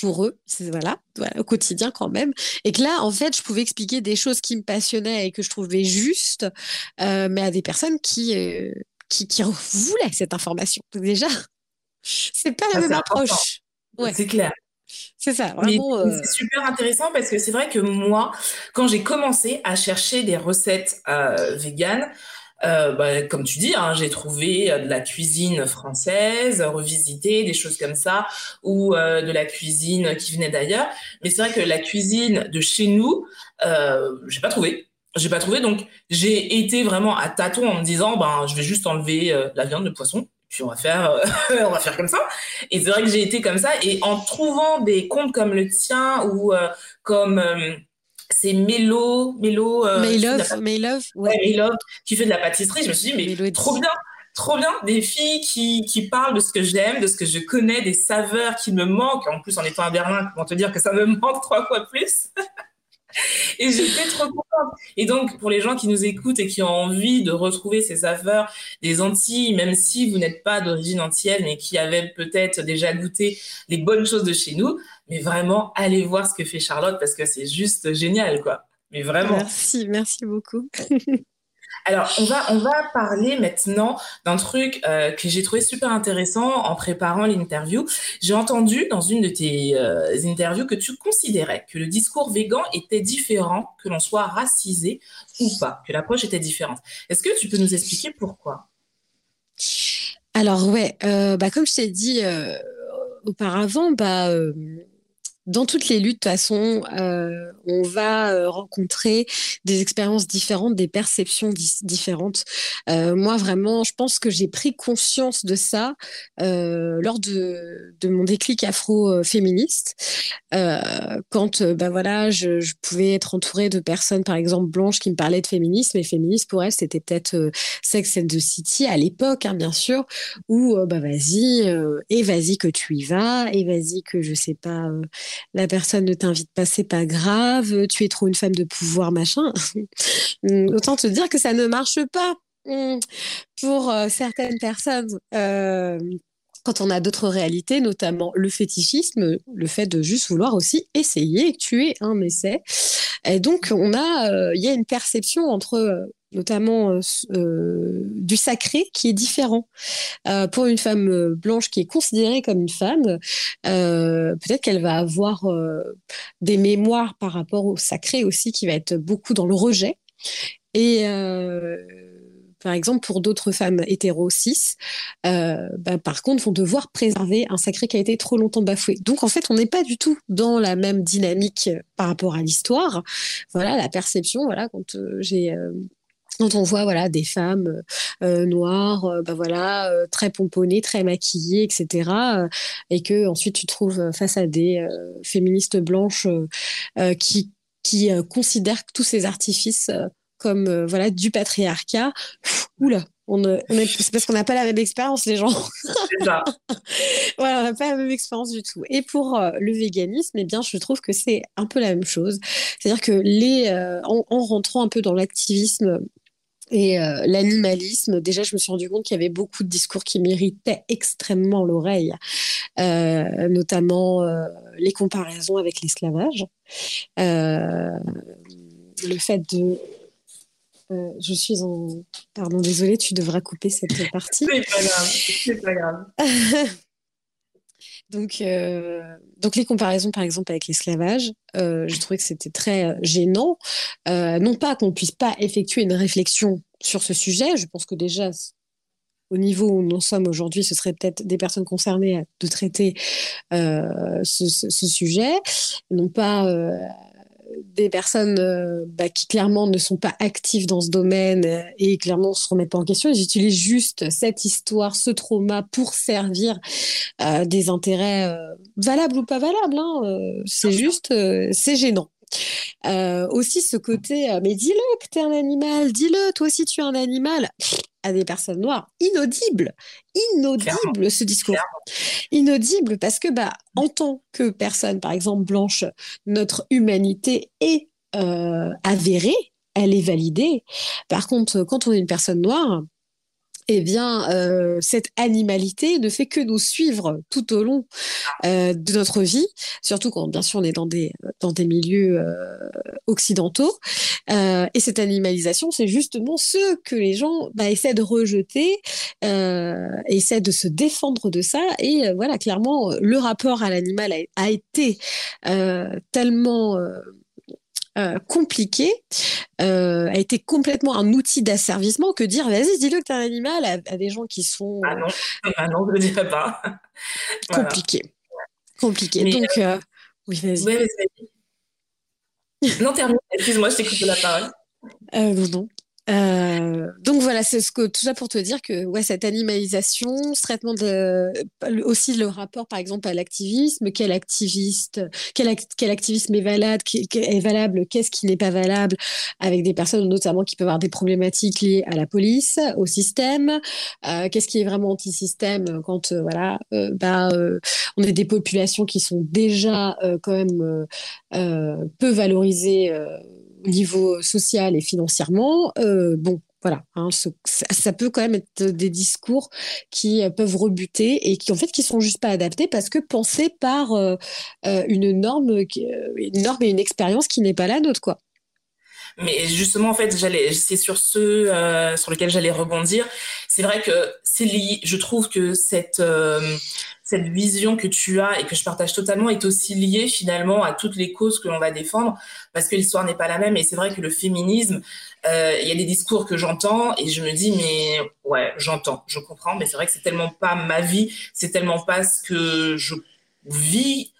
pour eux. Voilà, voilà, au quotidien quand même. Et que là, en fait, je pouvais expliquer des choses qui me passionnaient et que je trouvais justes, euh, mais à des personnes qui, euh, qui, qui voulaient cette information. Donc déjà, <laughs> c'est pas la même approche. Ouais. C'est clair. C'est ça, Mais vraiment. euh, c'est super intéressant parce que c'est vrai que moi, quand j'ai commencé à chercher des recettes euh, véganes, euh, bah, comme tu dis, hein, j'ai trouvé euh, de la cuisine française, revisitée, des choses comme ça, ou euh, de la cuisine qui venait d'ailleurs. Mais c'est vrai que la cuisine de chez nous, euh, j'ai pas trouvé. J'ai pas trouvé, donc j'ai été vraiment à tâtons en me disant, ben, je vais juste enlever la viande, le poisson, puis on va faire, euh, <laughs> on va faire comme ça. Et c'est vrai que j'ai été comme ça. Et en trouvant des comptes comme le tien ou euh, comme euh, c'est Mélo, Mélo, euh, My qui fait de la Love, pât- My Love, ouais, qui fait de la pâtisserie, je me suis dit, mais Mélodie. trop bien, trop bien. Des filles qui, qui parlent de ce que j'aime, de ce que je connais, des saveurs qui me manquent. En plus, en étant à Berlin, comment te dire que ça me <laughs> manque trois fois plus. <laughs> Et j'étais trop contente. Et donc, pour les gens qui nous écoutent et qui ont envie de retrouver ces saveurs des Antilles, même si vous n'êtes pas d'origine antillaise, mais qui avaient peut-être déjà goûté les bonnes choses de chez nous, mais vraiment, allez voir ce que fait Charlotte parce que c'est juste génial, quoi. Mais vraiment. Merci, merci beaucoup. <laughs> Alors, on va, on va parler maintenant d'un truc euh, que j'ai trouvé super intéressant en préparant l'interview. J'ai entendu dans une de tes euh, interviews que tu considérais que le discours végan était différent, que l'on soit racisé ou pas, que l'approche était différente. Est-ce que tu peux nous expliquer pourquoi? Alors ouais, bah, comme je t'ai dit auparavant, bah dans toutes les luttes, de toute façon, euh, on va euh, rencontrer des expériences différentes, des perceptions différentes. Euh, moi, vraiment, je pense que j'ai pris conscience de ça lors de, mon déclic afro-féministe, quand ben voilà, je, pouvais être entourée de personnes, par exemple, blanches qui me parlaient de féminisme. Et féminisme, pour elles, c'était peut-être Sex and the City à l'époque, hein, bien sûr, où bah vas-y, et vas-y que tu y vas, et vas-y que je sais pas la personne ne t'invite pas, c'est pas grave, tu es trop une femme de pouvoir, machin. <laughs> Autant te dire que ça ne marche pas hmm, pour euh, certaines personnes. Euh, quand on a d'autres réalités, notamment le fétichisme, le fait de juste vouloir aussi essayer, tuer un essai. Et donc, on a, euh, il y a une perception entre notamment euh, euh, du sacré qui est différent. Euh, pour une femme blanche qui est considérée comme une femme, peut-être qu'elle va avoir des mémoires par rapport au sacré aussi qui va être beaucoup dans le rejet. Et par exemple, pour d'autres femmes hétéro cis, bah, par contre, vont devoir préserver un sacré qui a été trop longtemps bafoué. Donc, en fait, on n'est pas du tout dans la même dynamique par rapport à l'histoire. Voilà, la perception, voilà, quand j'ai quand on voit voilà des femmes euh, euh, noires, euh, bah voilà très pomponnées, très maquillées, etc. et que ensuite tu trouves face à des féministes blanches qui qui considèrent tous ces artifices comme voilà du patriarcat. oula, on, c'est parce qu'on n'a pas la même expérience, les gens. Ça. <laughs> voilà, on n'a pas la même expérience du tout. Et pour le véganisme, eh bien, je trouve que c'est un peu la même chose. C'est-à-dire que les, en, rentrant un peu dans l'activisme et euh, l'animalisme, déjà, je me suis rendu compte qu'il y avait beaucoup de discours qui méritaient extrêmement l'oreille, euh, notamment euh, les comparaisons avec l'esclavage, le fait de... je suis en... Pardon, désolée, tu devras couper cette partie. C'est pas grave, c'est pas grave. <laughs> Donc, euh, donc les comparaisons, par exemple, avec l'esclavage, euh, je trouvais que c'était très euh, gênant. non pas qu'on puisse pas effectuer une réflexion sur ce sujet. Je pense que déjà, au niveau où nous sommes aujourd'hui, ce serait peut-être des personnes concernées de traiter ce, ce, sujet, non pas des personnes euh, bah, qui clairement ne sont pas actives dans ce domaine euh, et clairement ne se remettent pas en question. Ils utilisent juste cette histoire, ce trauma pour servir euh, des intérêts valables ou pas valables. Hein. c'est juste, c'est gênant. aussi ce côté, mais dis-le que tu es un animal, dis-le, toi aussi tu es un animal à des personnes noires. Inaudible, inaudible ce discours. Inaudible parce que, bah, en tant que personne, par exemple, blanche, notre humanité est euh, avérée, elle est validée. Par contre, quand on est une personne noire, eh bien, euh, cette animalité ne fait que nous suivre tout au long euh, de notre vie, surtout quand, bien sûr, on est dans des, dans des milieux euh, occidentaux. Et cette animalisation, c'est justement ce que les gens bah, essaient de rejeter, essaient de se défendre de ça. Et voilà, clairement, le rapport à l'animal a, été tellement euh, compliqué, euh, a été complètement un outil d'asservissement que dire? Vas-y, dis-le que tu es un animal à, des gens qui sont. Ah non, ah non je ne le dirais pas. <laughs> Compliqué. Compliqué. Donc, euh, oui, vas-y. Ouais, vas <laughs> non, termine. Excuse-moi, je t'ai coupé la parole. non, non. Euh, donc voilà, c'est ce que tout ça pour te dire que ouais, cette animalisation, ce traitement de aussi le rapport par exemple à l'activisme, quel activiste, quel, activisme est valable, est valable, qu'est-ce qui n'est pas valable, avec des personnes notamment qui peuvent avoir des problématiques liées à la police, au système, euh, qu'est-ce qui est vraiment anti-système quand euh, voilà, bah on est des populations qui sont déjà quand même peu valorisées niveau social et financièrement, euh, bon, voilà, hein, ça, peut quand même être des discours qui euh, peuvent rebuter et qui en fait qui sont juste pas adaptés parce que pensés par euh, une norme, une norme et une expérience qui n'est pas la nôtre, quoi. Mais justement, en fait, c'est sur ce sur lequel j'allais rebondir. C'est vrai que c'est lié. Je trouve que cette cette vision que tu as et que je partage totalement est aussi liée finalement à toutes les causes que l'on va défendre parce que l'histoire n'est pas la même. Et c'est vrai que le féminisme, euh, il y a des discours que j'entends et je me dis, mais ouais, j'entends, je comprends, mais c'est vrai que c'est tellement pas ma vie, c'est tellement pas ce que je vis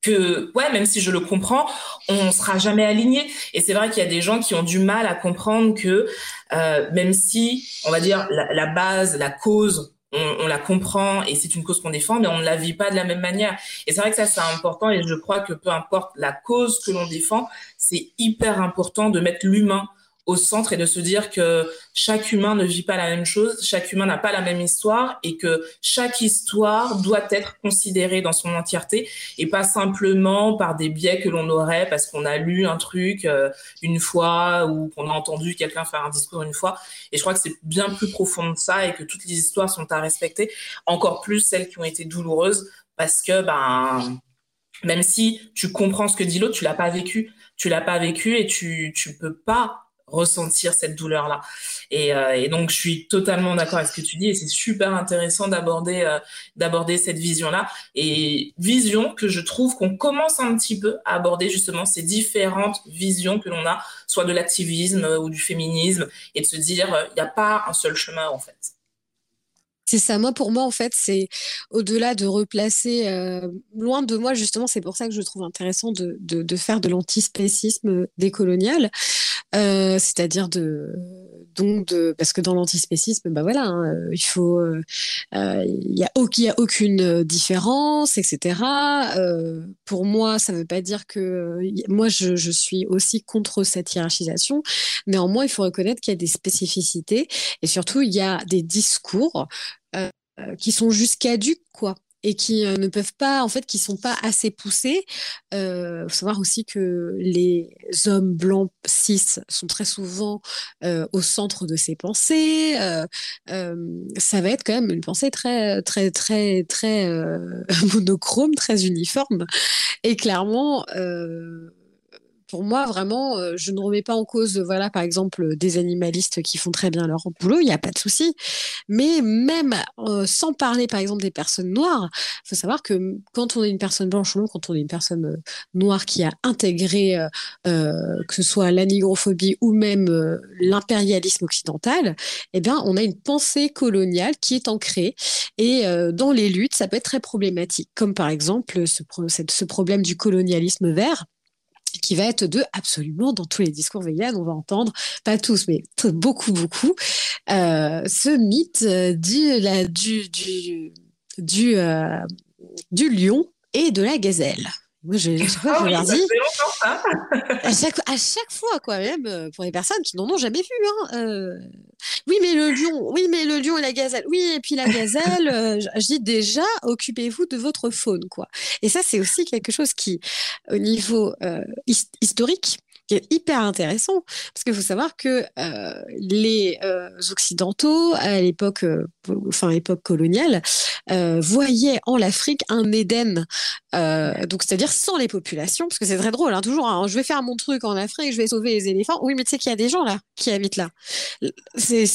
que ouais même si je le comprends on sera jamais aligné et c'est vrai qu'il y a des gens qui ont du mal à comprendre que euh, même si on va dire la, la base la cause on, on, la comprend et c'est une cause qu'on défend mais on ne la vit pas de la même manière. Et c'est vrai que ça c'est important et je crois que peu importe la cause que l'on défend c'est hyper important de mettre l'humain au centre et de se dire que chaque humain ne vit pas la même chose, chaque humain n'a pas la même histoire et que chaque histoire doit être considérée dans son entièreté et pas simplement par des biais que l'on aurait parce qu'on a lu un truc euh, une fois ou qu'on a entendu quelqu'un faire un discours une fois. Et je crois que c'est bien plus profond de ça et que toutes les histoires sont à respecter, encore plus celles qui ont été douloureuses parce que ben même si tu comprends ce que dit l'autre, tu l'as pas vécu, tu l'as pas vécu et tu tu peux pas ressentir cette douleur-là. Et, euh, et, donc, je suis totalement d'accord avec ce que tu dis et c'est super intéressant d'aborder euh, d'aborder cette vision-là. Et vision que je trouve qu'on commence un petit peu à aborder justement ces différentes visions que l'on a, soit de l'activisme ou du féminisme, et de se dire, il n'y a pas un seul chemin en fait. C'est ça. Moi, pour moi, en fait, c'est au-delà de replacer euh, loin de moi, justement, c'est pour ça que je trouve intéressant de, faire de l'antispécisme décolonial, euh, c'est-à-dire de donc parce que dans l'antispécisme, bah voilà, hein, il faut, euh, il y a, y a aucune différence, etc. Euh, pour moi, ça ne veut pas dire que moi, je, suis aussi contre cette hiérarchisation. Néanmoins, il faut reconnaître qu'il y a des spécificités et surtout, il y a des discours euh, qui sont juste caduques, quoi et qui euh, ne peuvent pas, en fait, qui sont pas assez poussés. Il euh, faut savoir aussi que les hommes blancs cis sont très souvent euh, au centre de ces pensées. Euh, ça va être quand même une pensée très, très, très, très <laughs> monochrome, très uniforme. Et clairement, pour moi, vraiment, euh, je ne remets pas en cause, voilà, par exemple, des animalistes qui font très bien leur boulot, il n'y a pas de souci. Mais même euh, sans parler, par exemple, des personnes noires, il faut savoir que quand on est une personne blanche ou non, quand on est une personne euh, noire qui a intégré, que ce soit la nigrophobie ou même l'impérialisme occidental, eh bien, on a une pensée coloniale qui est ancrée. Et dans les luttes, ça peut être très problématique, comme par exemple ce, ce problème du colonialisme vert qui va être de absolument dans tous les discours véganes, on va entendre, pas tous, mais <laughs> beaucoup, beaucoup, euh, ce mythe euh, euh, du lion et de la gazelle. Moi, je, je sais pas, ah oui, je dis, <laughs> à chaque, à chaque fois, quoi, même euh, pour les personnes qui n'en ont jamais vu. Hein, euh, oui, mais le lion, oui, mais le lion et la gazelle, oui, et puis la gazelle, euh, je dis déjà, occupez-vous de votre faune, quoi. Et ça, c'est aussi quelque chose qui, au niveau euh, historique, qui est hyper intéressant, parce qu'il faut savoir que euh, les euh, Occidentaux, à l'époque, euh, enfin époque coloniale, voyaient en l'Afrique un Éden, donc c'est-à-dire sans les populations, parce que c'est très drôle, hein, toujours, hein, je vais faire mon truc en Afrique, je vais sauver les éléphants, oui, mais tu sais qu'il y a des gens là qui habitent là. C'est,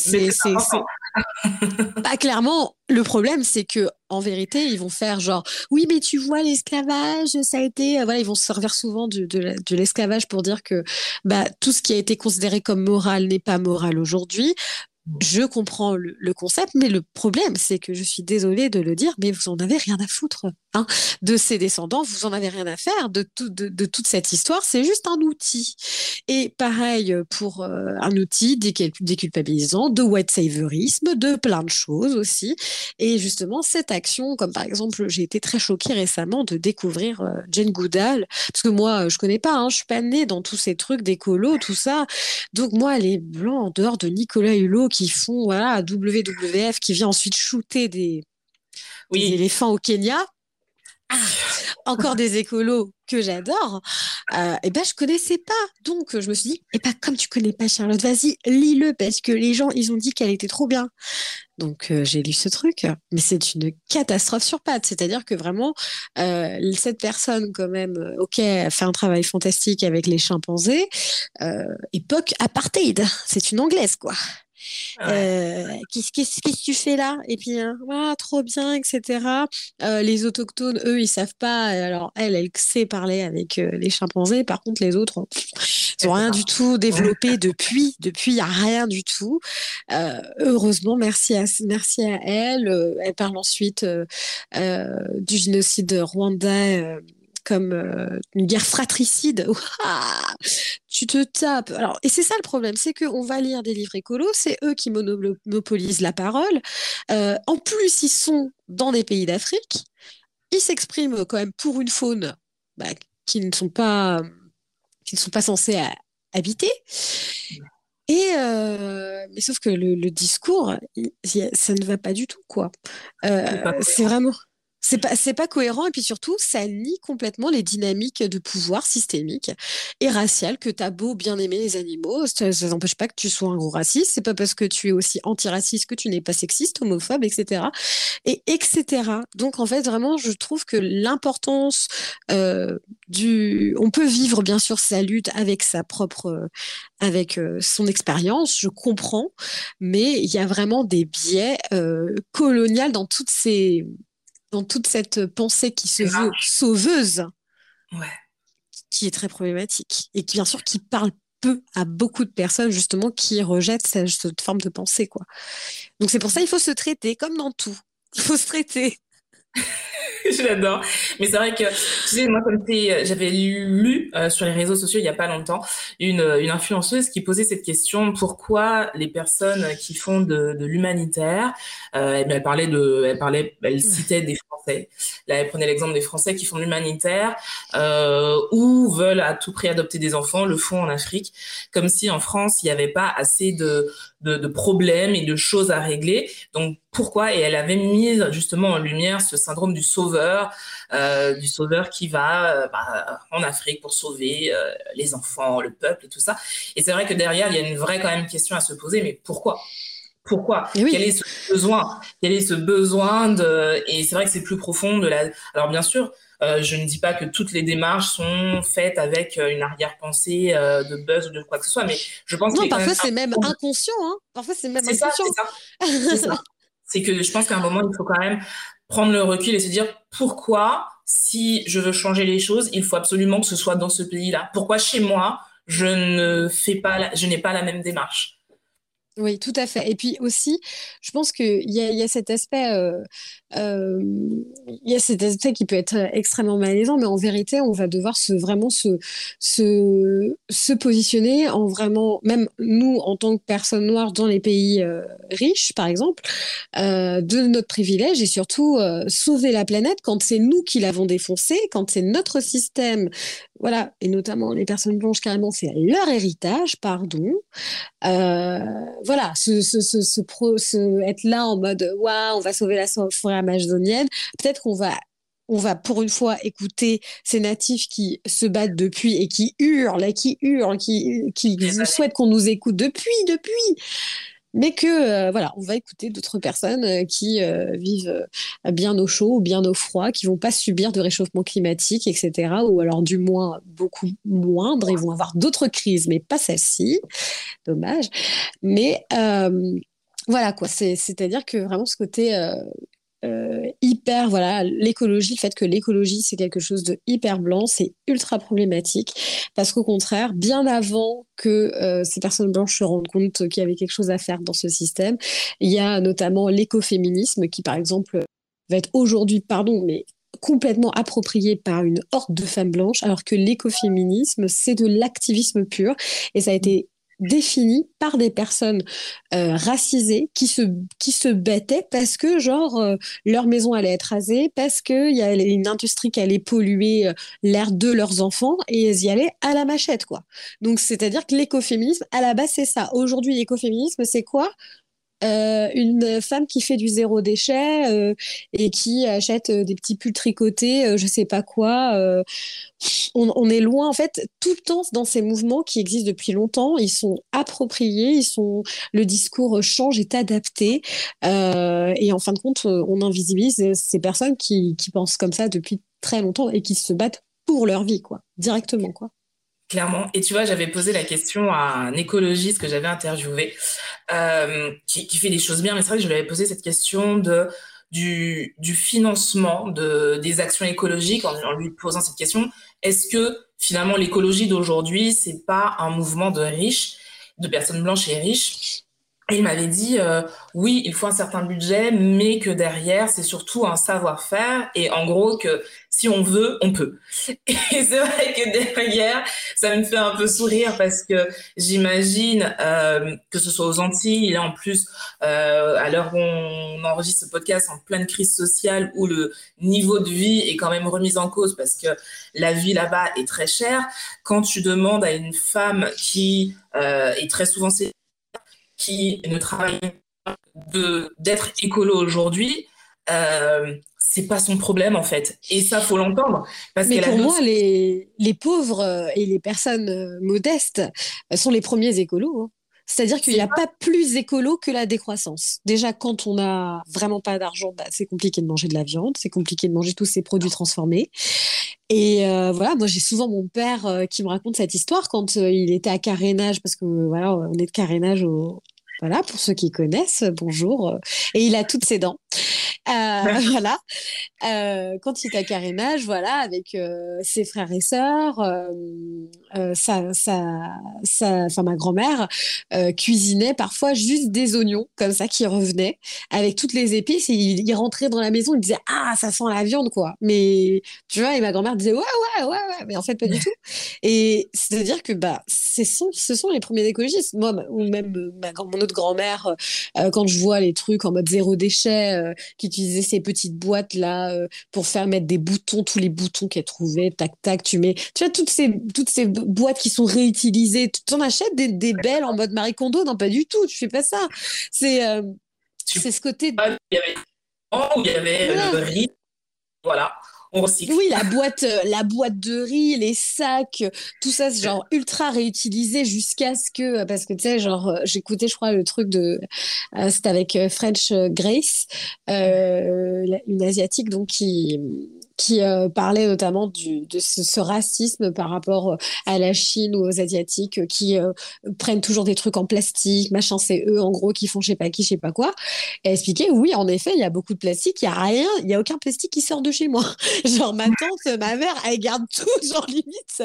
bah, clairement, le problème, c'est que en vérité, ils vont faire genre oui, mais tu vois l'esclavage, ça a été voilà, ils vont se servir souvent de, de, de l'esclavage pour dire que bah tout ce qui a été considéré comme moral n'est pas moral aujourd'hui je comprends le, concept, mais le problème, c'est que je suis désolée de le dire, mais vous en avez rien à foutre hein, de ces descendants, vous en avez rien à faire de, tout, de, toute cette histoire, c'est juste un outil. Et pareil pour euh, un outil déculpabilisant, de white saviorisme, de plein de choses aussi. Et justement, cette action, comme par exemple, j'ai été très choquée récemment de découvrir euh, Jane Goodall, parce que moi, je connais pas, hein, je suis pas née dans tous ces trucs d'écolo, tout ça. Donc moi, les blancs, en dehors de Nicolas Hulot, qui font voilà WWF qui vient ensuite shooter des, oui. des éléphants au Kenya. Ah, encore des écolos que j'adore. Euh, et ben je connaissais pas, donc je me suis dit, et pas comme tu connais pas Charlotte, vas-y lis-le parce que les gens ils ont dit qu'elle était trop bien. Donc euh, j'ai lu ce truc, mais c'est une catastrophe sur pattes. C'est-à-dire que vraiment euh, cette personne quand même, euh, ok, a fait un travail fantastique avec les chimpanzés. Époque apartheid, c'est une anglaise quoi. Qu'est-ce que tu fais là? Et puis, ah, trop bien, etc. les autochtones, eux, ils savent pas. Alors, elle, elle sait parler avec les chimpanzés. Par contre, les autres, ils n'ont rien du tout développé depuis. Depuis, il n'y a rien du tout. heureusement, merci à, merci à elle. elle parle ensuite du génocide rwandais comme euh, une guerre fratricide. <laughs> tu te tapes. Alors, et c'est ça le problème, c'est qu'on va lire des livres écolos, c'est eux qui monopolisent la parole. Euh, en plus, ils sont dans des pays d'Afrique. Ils s'expriment quand même pour une faune bah, qui ne sont pas qui ne sont pas censés habiter. Et euh, mais sauf que le, discours, ça ne va pas du tout, quoi. c'est vraiment c'est pas c'est pas cohérent. Et puis surtout ça nie complètement les dynamiques de pouvoir systémique et racial que t'as beau bien aimer les animaux ça n'empêche pas que tu sois un gros raciste. C'est pas parce que tu es aussi antiraciste que tu n'es pas sexiste homophobe etc et etc donc en fait vraiment je trouve que l'importance euh, du on peut vivre bien sûr sa lutte avec sa propre avec euh, son expérience je comprends. Mais il y a vraiment des biais euh, coloniales dans toutes ces dans toute cette pensée qui se veut sauveuse, qui est très problématique et qui bien sûr qui parle peu à beaucoup de personnes justement qui rejettent cette, forme de pensée quoi. Donc c'est pour ça il faut se traiter comme dans tout. Il faut se traiter. <laughs> J'adore. Mais c'est vrai que, tu sais, moi, comme j'avais lu euh, sur les réseaux sociaux il y a pas longtemps une, une influenceuse qui posait cette question pourquoi les personnes qui font de, de l'humanitaire, euh, elle parlait de, elle parlait, elle citait des Français. Là, elle prenait l'exemple des Français qui font de l'humanitaire euh, ou veulent à tout prix adopter des enfants, le font en Afrique, comme si en France il n'y avait pas assez de de, problèmes et de choses à régler. Donc pourquoi? Et elle avait mis justement en lumière ce syndrome du sauveur, euh, du sauveur qui va euh, bah, en Afrique pour sauver euh, les enfants, le peuple et tout ça. Et c'est vrai que derrière, il y a une vraie quand même question à se poser, mais pourquoi? Pourquoi? Quel est ce besoin? Quel est ce besoin de Et c'est vrai que c'est plus profond de la. Alors bien sûr, euh, je ne dis pas que toutes les démarches sont faites avec euh, une arrière-pensée euh, de buzz ou de quoi que ce soit, mais je pense non, parfois c'est même inconscient. Hein. Parfois c'est même inconscient. C'est que je pense qu'à un moment il faut quand même prendre le recul et se dire pourquoi, si je veux changer les choses, il faut absolument que ce soit dans ce pays-là? Pourquoi chez moi je ne fais pas, je n'ai pas la même démarche? Oui, tout à fait. Et puis aussi, je pense qu'il y y a cet aspect, euh, euh, y a cet aspect qui peut être extrêmement malaisant, mais en vérité, on va devoir se vraiment se, se, positionner en vraiment, même nous en tant que personnes noires dans les pays euh, riches, par exemple, de notre privilège et surtout sauver la planète quand c'est nous qui l'avons défoncé, quand c'est notre système voilà, et notamment les personnes blanches, carrément, c'est leur héritage, pardon. Euh, voilà, ce, ce, ce, pro, être là en mode, waouh, on va sauver la forêt amazonienne. Peut-être qu'on va on va pour une fois écouter ces natifs qui se battent depuis et qui hurlent, qui hurlent, qui, qui souhaitent qu'on nous écoute depuis, depuis mais que euh, voilà, on va écouter d'autres personnes euh, qui euh, vivent bien au chaud ou bien au froid, qui vont pas subir de réchauffement climatique, etc. Ou alors du moins beaucoup moindre, ils vont avoir d'autres crises, mais pas celle-ci. Dommage. Mais voilà quoi, c'est-à-dire que vraiment ce côté euh, hyper, voilà, l'écologie, le fait que l'écologie, c'est quelque chose de hyper blanc, c'est ultra problématique, parce qu'au contraire, bien avant que euh, ces personnes blanches se rendent compte qu'il y avait quelque chose à faire dans ce système, il y a notamment l'écoféminisme qui, par exemple, va être aujourd'hui, pardon, mais complètement approprié par une horde de femmes blanches, alors que l'écoféminisme, c'est de l'activisme pur. Et ça a été définie par des personnes euh, racisées qui se, battaient parce que, genre, euh, leur maison allait être rasée, parce qu'il y a une industrie qui allait polluer euh, l'air de leurs enfants et elles y allaient à la machette, quoi. Donc, c'est-à-dire que l'écoféminisme, à la base, c'est ça. Aujourd'hui, l'écoféminisme, c'est quoi? Euh, une femme qui fait du zéro déchet euh, et qui achète euh, des petits pulls tricotés, je sais pas quoi. On, est loin, en fait, tout le temps dans ces mouvements qui existent depuis longtemps, ils sont appropriés, ils le discours change, est adapté, et en fin de compte, on invisibilise ces personnes qui, qui pensent comme ça depuis très longtemps et qui se battent pour leur vie, quoi, directement, quoi. Clairement. Et tu vois, j'avais posé la question à un écologiste que j'avais interviewé, euh, qui, fait des choses bien, mais c'est vrai que je lui avais posé cette question du, financement de, des actions écologiques en, en lui posant cette question. Est-ce que finalement l'écologie d'aujourd'hui, c'est pas un mouvement de riches, de personnes blanches et riches il m'avait dit, euh, oui, il faut un certain budget, mais que derrière, c'est surtout un savoir-faire. Et en gros, que si on veut, on peut. <laughs> Et c'est vrai que derrière, ça me fait un peu sourire parce que j'imagine euh, que ce soit aux Antilles, et en plus, euh, à l'heure où on enregistre ce podcast en pleine crise sociale, où le niveau de vie est quand même remis en cause parce que la vie là-bas est très chère, quand tu demandes à une femme qui euh, est très souvent qui ne travaille pas d'être écolo aujourd'hui, euh, c'est pas son problème en fait. Et ça, faut l'entendre. Mais pour moi, les, les pauvres euh, et les personnes euh, modestes euh, sont les premiers écolos. Hein. C'est-à-dire qu'il n'y a pas plus écolo que la décroissance. Déjà, quand on n'a vraiment pas d'argent, bah, c'est compliqué de manger de la viande, c'est compliqué de manger tous ces produits transformés. Et voilà, moi j'ai souvent mon père qui me raconte cette histoire quand il était à carénage, parce que voilà, on est de carénage au, voilà, pour ceux qui connaissent, bonjour. Et il a toutes ses dents. Euh, <laughs> voilà. Euh, quand il est à carénage, voilà, avec euh, ses frères et sœurs, sa, sa, sa, enfin, ma grand-mère cuisinait parfois juste des oignons comme ça qui revenaient avec toutes les épices et il, rentrait dans la maison, il disait ah ça sent la viande quoi. Mais tu vois, et ma grand-mère disait ouais ouais ouais ouais, mais en fait pas du tout. <laughs> Et c'est à dire que bah ce sont, ce sont les premiers écologistes. Moi ou même ma, mon autre grand-mère, quand je vois les trucs en mode zéro déchet qui utilisait ces petites boîtes là euh, pour faire mettre des boutons, tous les boutons qu'elle trouvait, tac tac, tu mets, tu vois toutes ces toutes ces boîtes qui sont réutilisées, tu en achètes des, des belles en mode Marie Kondo, non pas du tout, tu fais pas ça. C'est euh, c'est ce côté. Il y avait, il y avait le riz, voilà. Oui, la boîte, euh, la boîte de riz, les sacs, tout ça, c'est genre ultra réutilisé jusqu'à ce que, parce que tu sais, genre, euh, j'écoutais, je crois, le truc de, euh, c'était avec French Grace, une asiatique, donc qui, qui euh, parlait notamment de ce, racisme par rapport euh, à la Chine ou aux Asiatiques euh, qui prennent toujours des trucs en plastique, machin, c'est eux en gros qui font je sais pas qui, je sais pas quoi. Et expliquer, oui, en effet, il y a beaucoup de plastique, il y a rien, il y a aucun plastique qui sort de chez moi. <laughs> genre ma tante, ma mère, elle garde tout, <laughs> genre limite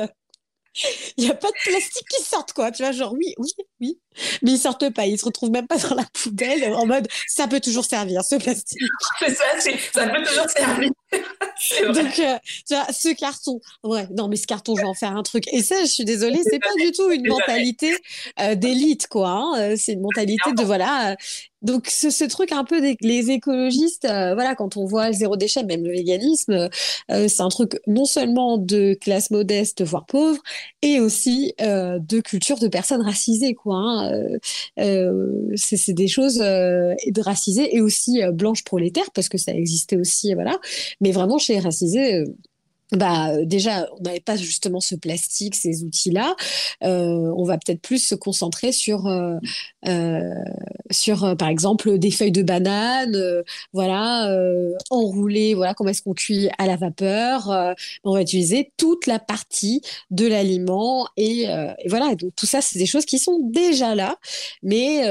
il n'y a pas de plastique qui sortent, quoi. Tu vois, genre, oui, oui, oui. Mais ils sortent pas, ils se retrouvent même pas dans la poubelle en mode ça peut toujours servir, ce plastique. <laughs> Ça peut toujours servir. Donc, euh, tu vois, ce carton, ouais, non, mais ce carton, je vais en faire un truc. Et ça, je suis désolée, c'est pas du tout une mentalité euh, d'élite, quoi. Hein. Euh, c'est une mentalité de voilà. donc, ce, truc un peu des les écologistes, voilà, quand on voit le zéro déchet, même le véganisme, c'est un truc non seulement de classe modeste, voire pauvre, et aussi de culture de personnes racisées, quoi. Hein. c'est des choses de racisées et aussi blanches prolétaires, parce que ça existait aussi, voilà. Mais vraiment, chez Racisé, euh, bah euh, déjà on n'avait pas justement ce plastique ces outils là euh, on va peut-être plus se concentrer sur sur par exemple des feuilles de banane voilà enrouler voilà comment est-ce qu'on cuit à la vapeur. On va utiliser toute la partie de l'aliment et, et, voilà. Donc tout ça c'est des choses qui sont déjà là. Mais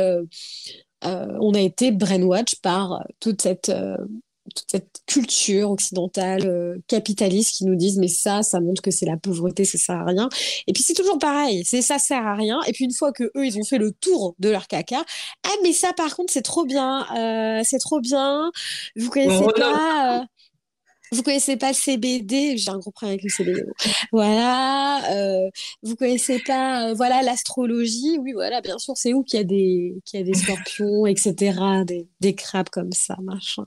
on a été brainwatch par toute cette toute cette culture occidentale euh, capitaliste qui nous disent mais ça ça montre que c'est la pauvreté ça sert à rien et puis c'est toujours pareil c'est ça sert à rien et puis une fois que eux ils ont fait le tour de leur caca ah mais ça par contre c'est trop bien euh, c'est trop bien vous connaissez pas euh, vous connaissez pas le CBD J'ai un gros problème avec le CBD. Voilà. Vous connaissez pas, voilà, l'astrologie? Oui, voilà, bien sûr. C'est où qu'il y a des, qu'il y a des scorpions, etc., des, des crabes comme ça, machin.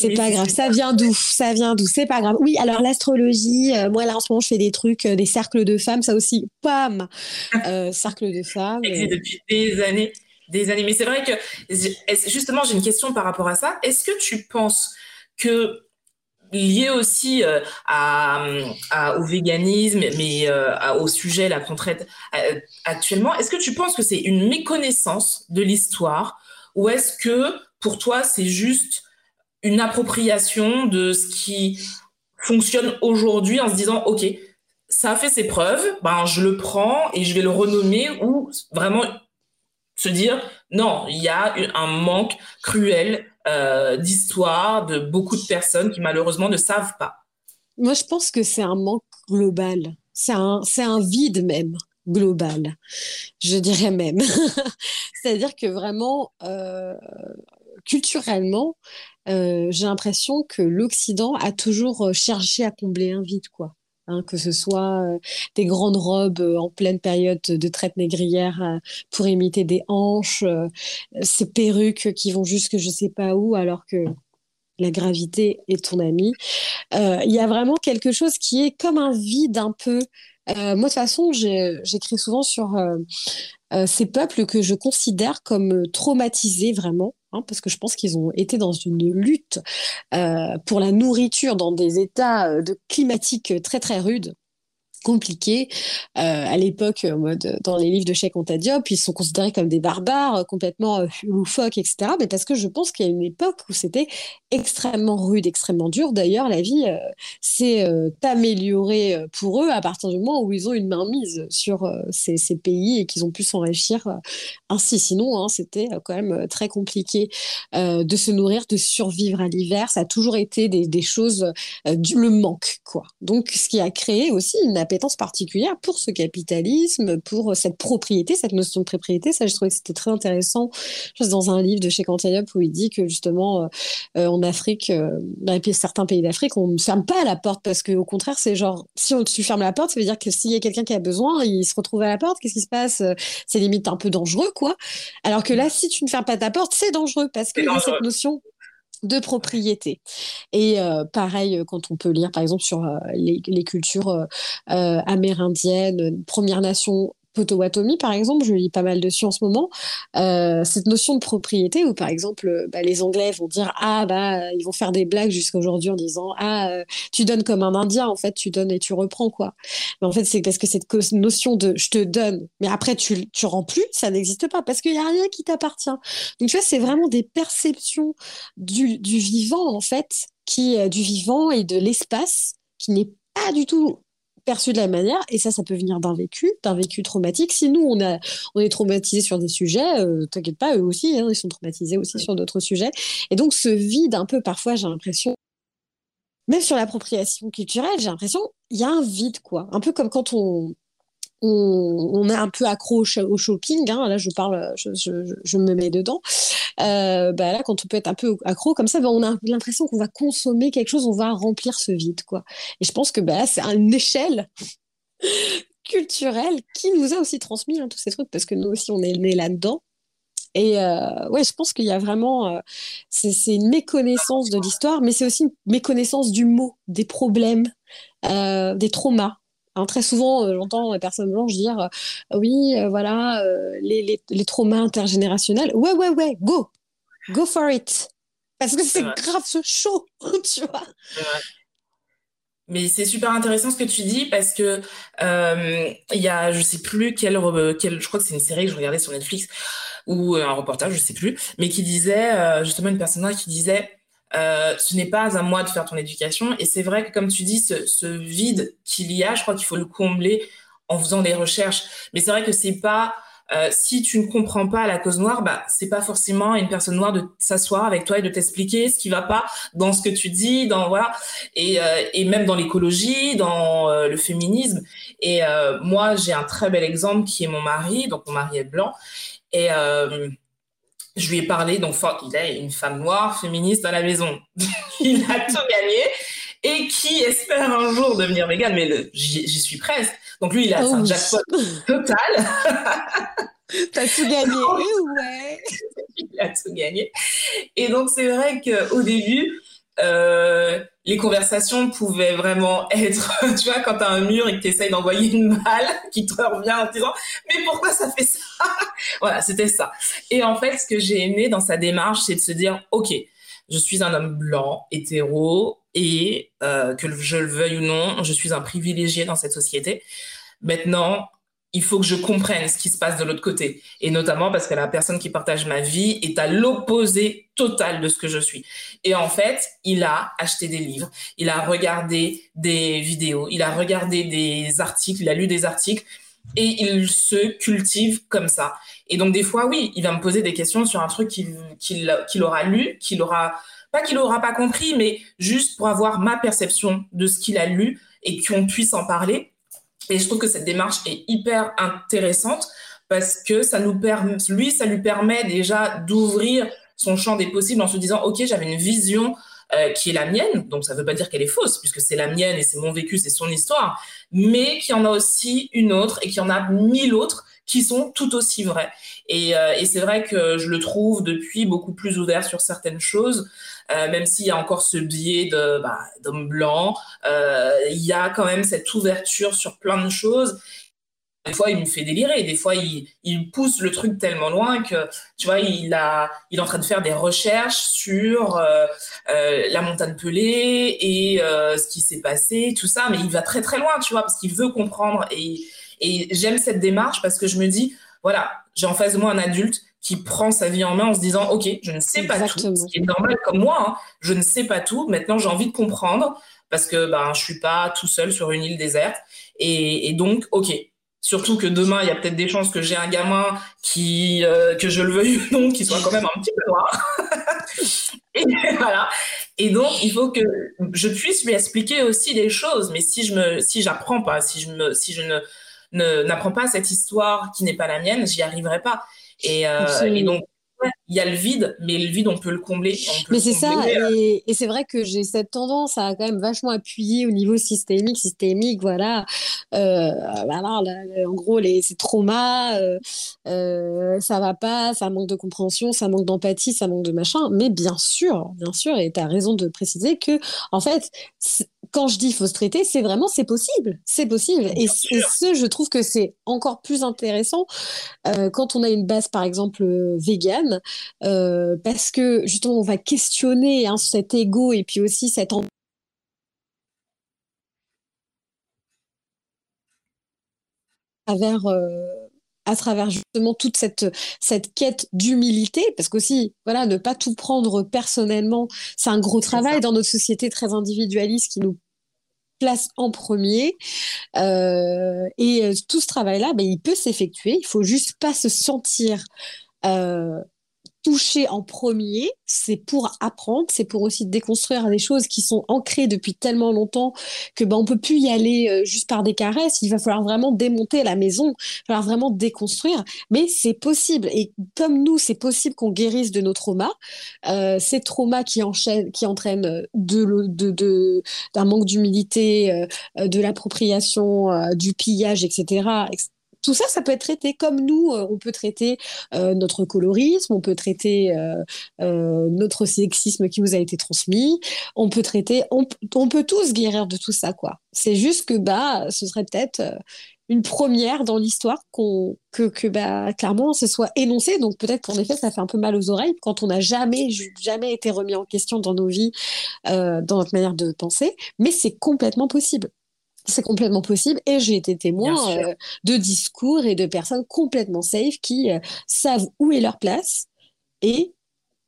C'est pas grave, ça vient d'où? Ça vient d'où? C'est pas grave. Oui, alors l'astrologie, euh, moi là en ce moment je fais des trucs, euh, des cercles de femmes, ça aussi, pam, euh, cercle de femmes. Depuis des années, des années. Mais c'est vrai que justement j'ai une question par rapport à ça. Est-ce que tu penses que lié aussi à, au véganisme, mais au sujet la qu'on traite actuellement, est-ce que tu penses que c'est une méconnaissance de l'histoire? Ou est-ce que pour toi c'est juste une appropriation de ce qui fonctionne aujourd'hui en se disant, OK, ça a fait ses preuves, ben, je le prends et je vais le renommer ou vraiment se dire non, il y a un manque cruel euh, d'histoire de beaucoup de personnes qui malheureusement ne savent pas. Moi, je pense que c'est un manque global. C'est un, un vide même global, je dirais même. <laughs> C'est-à-dire que vraiment, euh, culturellement, euh, j'ai l'impression que l'Occident a toujours cherché à combler un vide, quoi. Hein, que ce soit euh, des grandes robes euh, en pleine période de traite négrière euh, pour imiter des hanches, ces perruques qui vont jusque je sais pas où alors que la gravité est ton ami. Il y a vraiment quelque chose qui est comme un vide un peu. moi, de toute façon, j'écris souvent sur ces peuples que je considère comme traumatisés vraiment Hein, parce que je pense qu'ils ont été dans une lutte euh, pour la nourriture dans des états euh, de climatiques très très rudes compliqué euh, à l'époque dans les livres de Cheikh Anta Diop ils sont considérés comme des barbares euh, complètement euh, loufoques etc mais parce que je pense qu'il y a une époque où c'était extrêmement rude extrêmement dur. D'ailleurs la vie s'est améliorée pour eux à partir du moment où ils ont une mainmise sur ces, pays et qu'ils ont pu s'enrichir ainsi. Sinon hein, c'était quand même très compliqué de se nourrir de survivre à l'hiver. Ça a toujours été des, choses du manque quoi. Donc ce qui a créé aussi une appétence particulière pour ce capitalisme, pour cette propriété, cette notion de propriété. Ça, je trouvais que c'était très intéressant. Juste dans un livre de chez Cantillop où il dit que justement, euh, euh, en Afrique, euh, dans certains pays d'Afrique, on ne ferme pas la porte parce qu'au contraire, c'est genre, si on, tu fermes la porte, ça veut dire que s'il y a quelqu'un qui a besoin, il se retrouve à la porte, qu'est-ce qui se passe? C'est limite un peu dangereux, quoi. Alors que là, si tu ne fermes pas ta porte, c'est dangereux parce qu'il y a cette notion de propriété. Et euh, pareil, euh, quand on peut lire par exemple sur euh, les, cultures amérindiennes, Premières Nations Potawatomi, par exemple, je lis pas mal dessus en ce moment, euh, cette notion de propriété où, par exemple, euh, bah, les Anglais vont dire Ah, bah, ils vont faire des blagues jusqu'à aujourd'hui en disant Ah, euh, tu donnes comme un Indien, en fait, tu donnes et tu reprends, quoi. Mais en fait, c'est parce que cette notion de je te donne, mais après, tu, tu rends plus, ça n'existe pas parce qu'il n'y a rien qui t'appartient. Donc, tu vois, c'est vraiment des perceptions du, du vivant, en fait, qui, du vivant et de l'espace qui n'est pas du tout perçu de la manière, et ça, ça peut venir d'un vécu, d'un vécu traumatique. Si nous, on, a, on est traumatisé sur des sujets, euh, t'inquiète pas, eux aussi, hein, ils sont traumatisés aussi sur d'autres sujets. Et donc, ce vide, un peu, parfois, j'ai l'impression, même sur l'appropriation culturelle, j'ai l'impression, il y a un vide, quoi. Un peu comme quand on, on, est un peu accro au, shopping. Hein. là, je parle, je, me mets dedans. Euh, bah là, quand on peut être un peu accro comme ça, bah, on a l'impression qu'on va consommer quelque chose, on va remplir ce vide, quoi. Et je pense que bah, c'est une échelle <laughs> culturelle qui nous a aussi transmis hein, tous ces trucs parce que nous aussi, on est nés là-dedans. Et euh, ouais, je pense qu'il y a vraiment, euh, c'est une méconnaissance de l'histoire, mais c'est aussi une méconnaissance du mot, des problèmes, des traumas très souvent, euh, j'entends les personnes blanches dire euh, oui, euh, voilà, les, les, traumas intergénérationnels. Ouais, ouais, ouais, go, go for it. Parce que c'est grave ce chaud, <laughs> tu vois. Mais c'est super intéressant ce que tu dis parce que il y a, je sais plus quel, quel, je crois que c'est une série que je regardais sur Netflix ou un reportage, je sais plus, mais qui disait justement une personne qui disait euh, ce n'est pas à moi de faire ton éducation. Et c'est vrai que, comme tu dis, ce, vide qu'il y a, je crois qu'il faut le combler en faisant des recherches. Mais c'est vrai que c'est pas euh, si tu ne comprends pas la cause noire, bah c'est pas forcément une personne noire de s'asseoir avec toi et de t'expliquer ce qui va pas dans ce que tu dis, dans voilà, et, euh, et même dans l'écologie, dans le féminisme. Et moi, j'ai un très bel exemple qui est mon mari, donc mon mari est blanc, et je lui ai parlé, donc il a une femme noire, féministe dans la maison. <laughs> il a tout gagné. Et qui espère un jour devenir vegan, mais j'y suis presque. Donc lui, il a un oh, jackpot <laughs> total. <laughs> T'as tout gagné, ouais. il a tout gagné. Et donc c'est vrai qu'au début, euh, les conversations pouvaient vraiment <laughs> être, tu vois, quand tu as un mur et que tu essayes d'envoyer une balle <laughs> qui te revient en te disant mais pourquoi ça fait ça <laughs> Voilà, c'était ça. Et en fait, ce que j'ai aimé dans sa démarche, c'est de se dire ok, je suis un homme blanc, hétéro, et euh, que je le veuille ou non, je suis un privilégié dans cette société. Maintenant, il faut que je comprenne ce qui se passe de l'autre côté. Et notamment parce que la personne qui partage ma vie est à l'opposé total de ce que je suis. Et en fait, il a acheté des livres, il a regardé des vidéos, il a regardé des articles, il a lu des articles et il se cultive comme ça. Et donc des fois, oui, il va me poser des questions sur un truc qu'il aura lu, qu'il aura pas qu'il aura pas compris, mais juste pour avoir ma perception de ce qu'il a lu et qu'on puisse en parler. Et je trouve que cette démarche est hyper intéressante parce que ça nous permet, lui, ça lui permet déjà d'ouvrir son champ des possibles en se disant, OK, j'avais une vision euh, qui est la mienne, donc ça ne veut pas dire qu'elle est fausse, puisque c'est la mienne et c'est mon vécu, c'est son histoire, mais qu'il y en a aussi une autre et qu'il y en a mille autres qui sont tout aussi vraies. Et, euh, et c'est vrai que je le trouve depuis beaucoup plus ouvert sur certaines choses. Euh, même s'il y a encore ce biais de bah, d'homme blanc, euh, il y a quand même cette ouverture sur plein de choses. Des fois, il me fait délirer. Des fois, il, pousse le truc tellement loin que, tu vois, il, est en train de faire des recherches sur euh, la montagne pelée et ce qui s'est passé, tout ça. Mais il va très, très loin, tu vois, parce qu'il veut comprendre. Et, et j'aime cette démarche parce que je me dis, voilà, j'ai en face de moi un adulte qui prend sa vie en main en se disant ok je ne sais pas tout ce qui est normal comme moi hein. je ne sais pas tout. Maintenant j'ai envie de comprendre parce que ben je suis pas tout seul sur une île déserte. Et, donc ok. Surtout que demain il y a peut-être des chances que j'ai un gamin qui euh, que je le veuille ou non qui soit quand même un petit peu noir. <laughs> Et voilà. Et donc il faut que je puisse lui expliquer aussi des choses. Mais si je me si j'apprends pas si je me si je ne n'apprends pas cette histoire qui n'est pas la mienne j'y arriverai pas et, euh, et donc, il y a le vide, mais le vide, on peut le combler. mais c'est ça, et, et c'est vrai que j'ai cette tendance à quand même vachement appuyer au niveau systémique, systémique, voilà. Euh, voilà en gros, les, ces traumas, euh, euh, ça va pas, ça manque de compréhension, ça manque d'empathie, ça manque de machin. Mais bien sûr, bien sûr, et tu as raison de préciser que, en fait, quand je dis faut se traiter, c'est vraiment c'est possible, c'est possible. Et, ce, je trouve que c'est encore plus intéressant euh, quand on a une base, par exemple, euh, végane, euh, parce que justement on va questionner hein, cet ego et puis aussi cette travers à travers justement toute cette, cette quête d'humilité, parce qu'aussi, voilà, ne pas tout prendre personnellement, c'est un gros travail dans notre société très individualiste qui nous place en premier. Euh, et euh, tout ce travail-là, ben, il peut s'effectuer. Il faut juste pas se sentir euh, toucher en premier, c'est pour apprendre, c'est pour aussi déconstruire des choses qui sont ancrées depuis tellement longtemps que ben on peut plus y aller euh, juste par des caresses. Il va falloir vraiment démonter la maison, il va falloir vraiment déconstruire. Mais c'est possible. Et comme nous, c'est possible qu'on guérisse de nos traumas, euh, ces traumas qui entraînent de, de, de d'un manque d'humilité, euh, de l'appropriation, euh, du pillage, etc tout ça, ça peut être traité comme nous, euh, on peut traiter euh, notre colorisme, on peut traiter euh, notre sexisme qui nous a été transmis, on peut traiter, on, peut tous guérir de tout ça, quoi. C'est juste que bah, ce serait peut-être une première dans l'histoire qu'on que, que bah, clairement ce soit énoncé. Donc peut-être qu'en effet, ça fait un peu mal aux oreilles quand on n'a jamais, jamais été remis en question dans nos vies, dans notre manière de penser, mais c'est complètement possible c'est complètement possible et j'ai été témoin euh, de discours et de personnes complètement safe qui euh, savent où est leur place et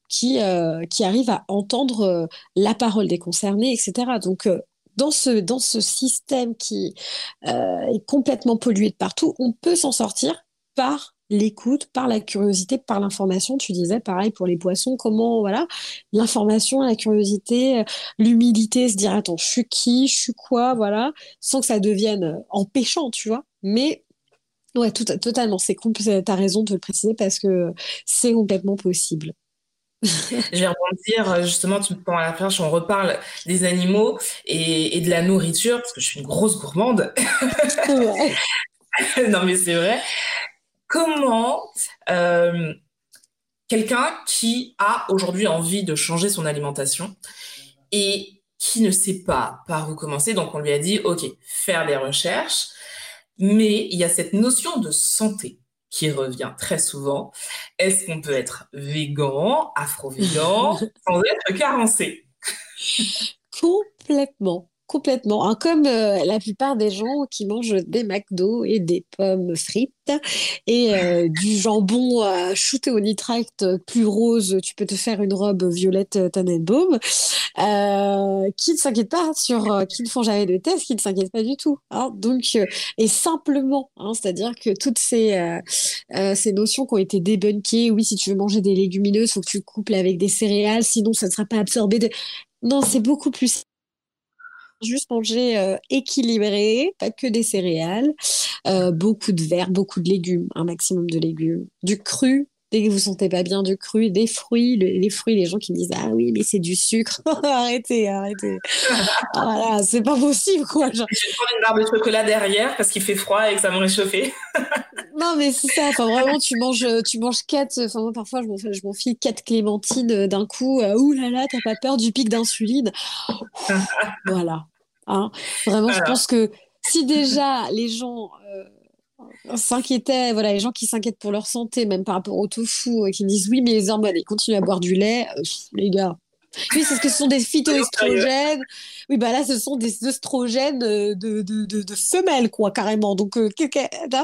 qui, euh, qui arrivent à entendre la parole des concernés, etc. Donc, dans, ce, dans ce système qui est complètement pollué de partout, on peut s'en sortir par l'écoute, par la curiosité, par l'information. Tu disais pareil pour les poissons, comment voilà, l'information, la curiosité, l'humilité, se dire attends, je suis qui, je suis quoi, voilà, sans que ça devienne empêchant, tu vois. Mais ouais, tout, totalement, c'est as raison de le préciser parce que c'est complètement possible. je vais rebondir, justement, tu me à la perche, on reparle des animaux et, et, de la nourriture, parce que je suis une grosse gourmande. <laughs> non, mais c'est vrai comment euh, quelqu'un qui a aujourd'hui envie de changer son alimentation et qui ne sait pas par où commencer, donc on lui a dit, OK, faire des recherches, mais il y a cette notion de santé qui revient très souvent. Est-ce qu'on peut être végan, afro-végan, <laughs> sans être carencé? Complètement complètement. Hein, comme euh, la plupart des gens qui mangent des McDo et des pommes frites et euh, <laughs> du jambon à shooter au nitrate plus rose, tu peux te faire une robe violette Tannenbaum, euh, qui ne s'inquiètent pas sur, euh, qui ne font jamais de tests, qui ne s'inquiètent pas du tout. Hein. Donc, et simplement, hein, c'est-à-dire que toutes ces, ces notions qui ont été débunkées, oui, si tu veux manger des légumineuses, il faut que tu couples avec des céréales, sinon ça ne sera pas absorbé. De... Non, c'est beaucoup plus juste manger euh, équilibré, pas que des céréales, euh, beaucoup de verre, beaucoup de légumes, un maximum de légumes, du cru. Dès que vous ne sentez pas bien du cru, des fruits, les fruits, les gens qui me disent ah oui mais c'est du sucre, <laughs> arrêtez, arrêtez, <laughs> voilà, c'est pas possible quoi. Je vais prendre une barre de chocolat derrière parce qu'il fait froid et que ça me réchauffer. <laughs> non mais c'est ça, enfin vraiment tu manges, tu manges quatre, enfin moi parfois je m'enfile quatre clémentines d'un coup, ouh là là t'as pas peur du pic d'insuline, voilà. Hein. Vraiment, je pense que si déjà les gens euh, s'inquiétaient, voilà, les gens qui s'inquiètent pour leur santé, même par rapport au tofu, et qui disent oui, mais les hormones, ils continuent à boire du lait, euh, les gars. Oui, c'est ce que ce sont des <laughs> phytoestrogènes. Oui, bah là, ce sont des oestrogènes de, de, de, femelles, quoi, carrément. Donc, euh,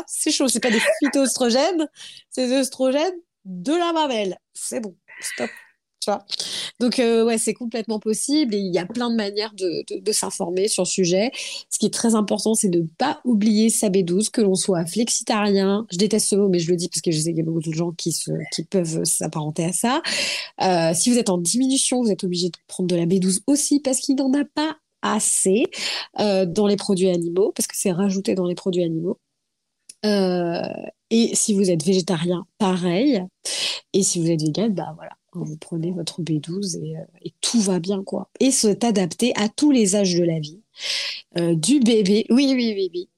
c'est chaud. C'est pas des phytoestrogènes, c'est des oestrogènes de la mamelle. C'est bon. Stop. Donc, euh, ouais, c'est complètement possible et il y a plein de manières de, s'informer sur le sujet. Ce qui est très important, c'est de ne pas oublier sa B12, que l'on soit flexitarien. Je déteste ce mot, mais je le dis parce que je sais qu'il y a beaucoup de gens qui, peuvent s'apparenter à ça. Euh, si vous êtes en diminution, vous êtes obligé de prendre de la B12 aussi parce qu'il n'en a pas assez euh, dans les produits animaux, parce que c'est rajouté dans les produits animaux. et si vous êtes végétarien, pareil. Et si vous êtes vegan, bah voilà, vous prenez votre B12 euh, et, tout va bien, quoi. Et c'est adapté à tous les âges de la vie. Euh, du bébé, oui, oui, oui,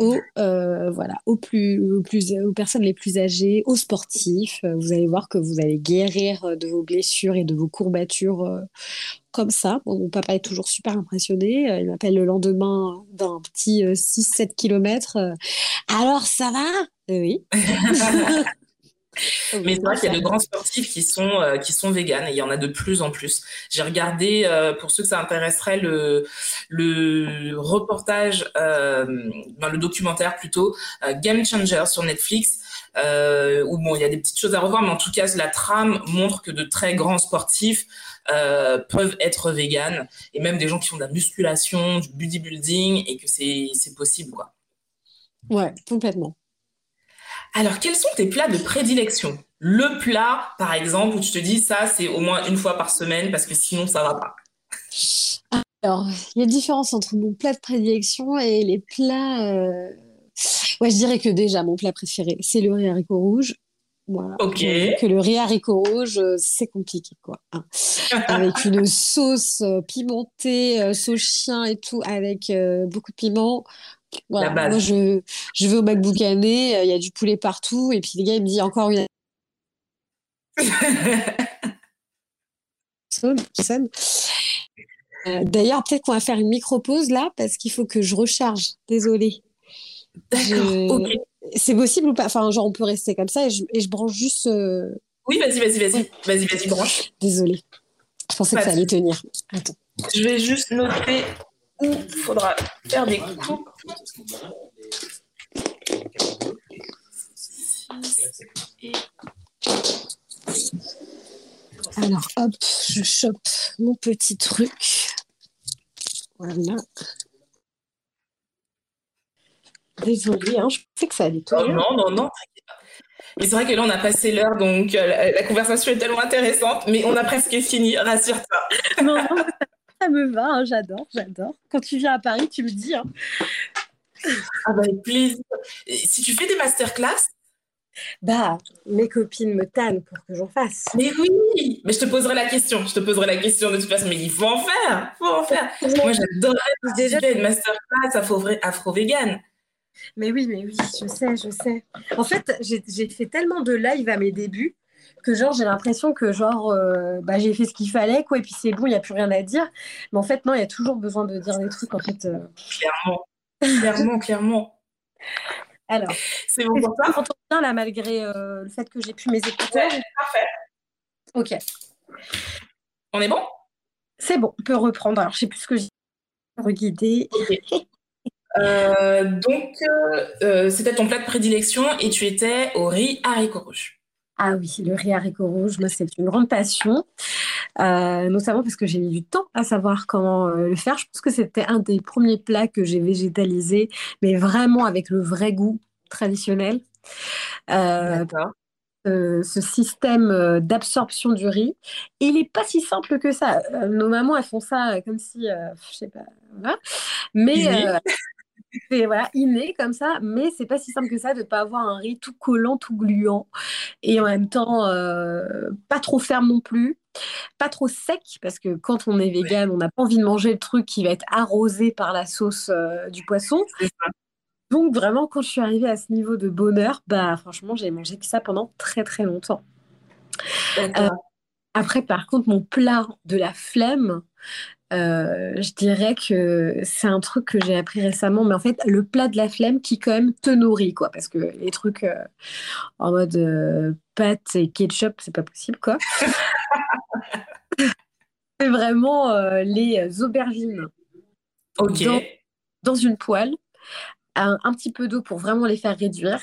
oui, euh, voilà, aux, plus, aux personnes les plus âgées, aux sportifs. Vous allez voir que vous allez guérir de vos blessures et de vos courbatures comme ça. mon papa est toujours super impressionné. Il m'appelle le lendemain d'un petit 6-7 km. Alors, ça va? Oui. <laughs> Mais c'est vrai qu'il y a de grands sportifs qui sont euh, qui sont véganes et il y en a de plus en plus. J'ai regardé euh, pour ceux que ça intéresserait le le reportage, euh, le documentaire plutôt Game Changer sur Netflix. où bon, il y a des petites choses à revoir, mais en tout cas, la trame montre que de très grands sportifs peuvent être véganes et même des gens qui font de la musculation, du bodybuilding et que c'est c'est possible quoi. Ouais, complètement. Alors, quels sont tes plats de prédilection? Le plat, par exemple, où tu te dis ça, c'est au moins une fois par semaine parce que sinon, ça va pas. Alors, il y a une différence entre mon plat de prédilection et les plats. Euh, ouais, je dirais que déjà, mon plat préféré, c'est le riz haricot rouge. Voilà. Ok. Que le riz haricot rouge, c'est compliqué, quoi. Hein. <laughs> avec une sauce euh, pimentée, euh, sauce chien et tout, avec beaucoup de piment. Moi, je, je vais au McBook année, euh, il y a du poulet partout, et puis les gars, il me dit encore une. <laughs> Euh, d'ailleurs, peut-être qu'on va faire une micro-pause là, parce qu'il faut que je recharge. Désolée. C'est possible ou pas? Enfin, genre, on peut rester comme ça et je, et je branche juste. Euh, oui, vas-y, vas-y, vas-y. Vas-y, vas-y, branche. Désolée. Je pensais que ça allait tenir. Attends. Je vais juste noter où il faudra faire des coupes. Alors, hop, je chope mon petit truc. Voilà. Désolée, hein, je pensais que ça allait tout. Oh, non, non, non, mais c'est vrai que là, on a passé l'heure, donc euh, la, conversation est tellement intéressante, mais on a presque fini, rassure-toi. non, non, ça me va, hein, j'adore, j'adore. Quand tu viens à Paris, tu me dis. Hein. Ah bah, avec plaisir. si tu fais des masterclass, bah, mes copines me tannent pour que j'en fasse. Mais oui, mais je te poserai la question. Je te poserai la question de toute façon. Mais il faut en faire, il faut en faire. Moi, j'adorerais déjà une masterclass afro-vegan. Mais oui, mais oui, je sais, je sais. En fait, j'ai fait tellement de live à mes débuts que genre j'ai l'impression que genre euh, bah, j'ai fait ce qu'il fallait quoi et puis c'est bon il n'y a plus rien à dire. Mais en fait non il y a toujours besoin de dire des trucs en fait euh. clairement. Clairement clairement. <laughs> Alors c'est bon pour ça bien là malgré euh, le fait que j'ai plus mes écouteurs parfait. Ok. On est bon? C'est bon on peut reprendre. Alors je sais plus ce que j'ai Reguidé. Donc, c'était ton plat de prédilection et tu étais au riz haricot rouge. Ah oui, le riz haricot rouge, moi, c'est une grande passion, notamment parce que j'ai mis du temps à savoir comment le faire. Je pense que c'était un des premiers plats que j'ai végétalisé, mais vraiment avec le vrai goût traditionnel. D'accord. ce système d'absorption du riz. il n'est pas si simple que ça. nos mamans, elles font ça comme si, je sais pas, voilà. Mais <laughs> c'est voilà, inné comme ça, mais c'est pas si simple que ça de pas avoir un riz tout collant, tout gluant, et en même temps euh, pas trop ferme non plus, pas trop sec, parce que quand on est vegan, on n'a pas envie de manger le truc qui va être arrosé par la sauce euh, du poisson. Donc vraiment, quand je suis arrivée à ce niveau de bonheur, bah franchement, j'ai mangé que ça pendant très très longtemps. Euh, après, par contre, mon plat de la flemme, euh, je dirais que c'est un truc que j'ai appris récemment, mais en fait, le plat de la flemme qui quand même te nourrit, quoi, parce que les trucs euh, en mode euh, pâtes et ketchup, c'est pas possible, quoi. <laughs> c'est vraiment les aubergines. Ok. Dans, une poêle, un, un petit peu d'eau pour vraiment les faire réduire,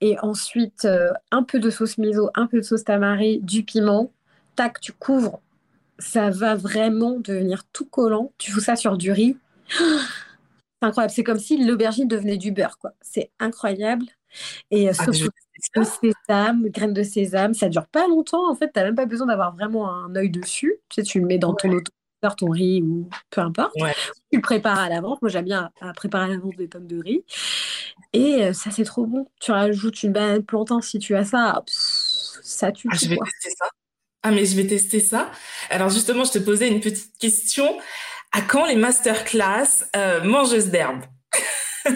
et ensuite un peu de sauce miso, un peu de sauce tamari, du piment. Tac, tu couvres ça va vraiment devenir tout collant. Tu fous ça sur du riz. <gasps> C'est incroyable. C'est comme si l'aubergine devenait du beurre, quoi. C'est incroyable. Et euh, ah, sauce de sésame, graines de sésame, ça dure pas longtemps. En fait, tu n'as même pas besoin d'avoir vraiment un œil dessus. Tu sais, tu le mets dans ton auto ton riz ou peu importe. Tu le prépares à l'avance. Moi, j'aime bien préparer à l'avance des pommes de riz. Et euh, ça, c'est trop bon. Tu rajoutes une banane plantain si tu as ça. ça tue. Ah, je vais tester ça. Ah, mais je vais tester ça. Alors justement, je te posais une petite question. À quand les masterclass euh, mangeuses d'herbe <laughs>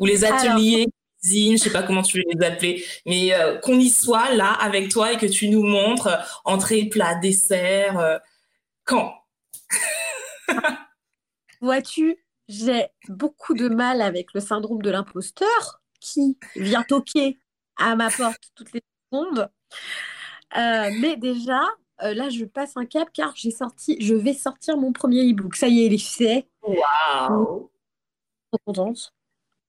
Ou les ateliers cuisine, je sais pas comment tu veux les appeler, mais euh, qu'on y soit là avec toi et que tu nous montres euh, entrée, plat, dessert. quand? <laughs> Vois-tu, j'ai beaucoup de mal avec le syndrome de l'imposteur qui vient toquer à ma porte toutes les secondes. Euh, mais déjà, euh, là, je passe un cap car j'ai sorti, je vais sortir mon premier e-book. Ça y est, il est fait. Waouh! Trop contente.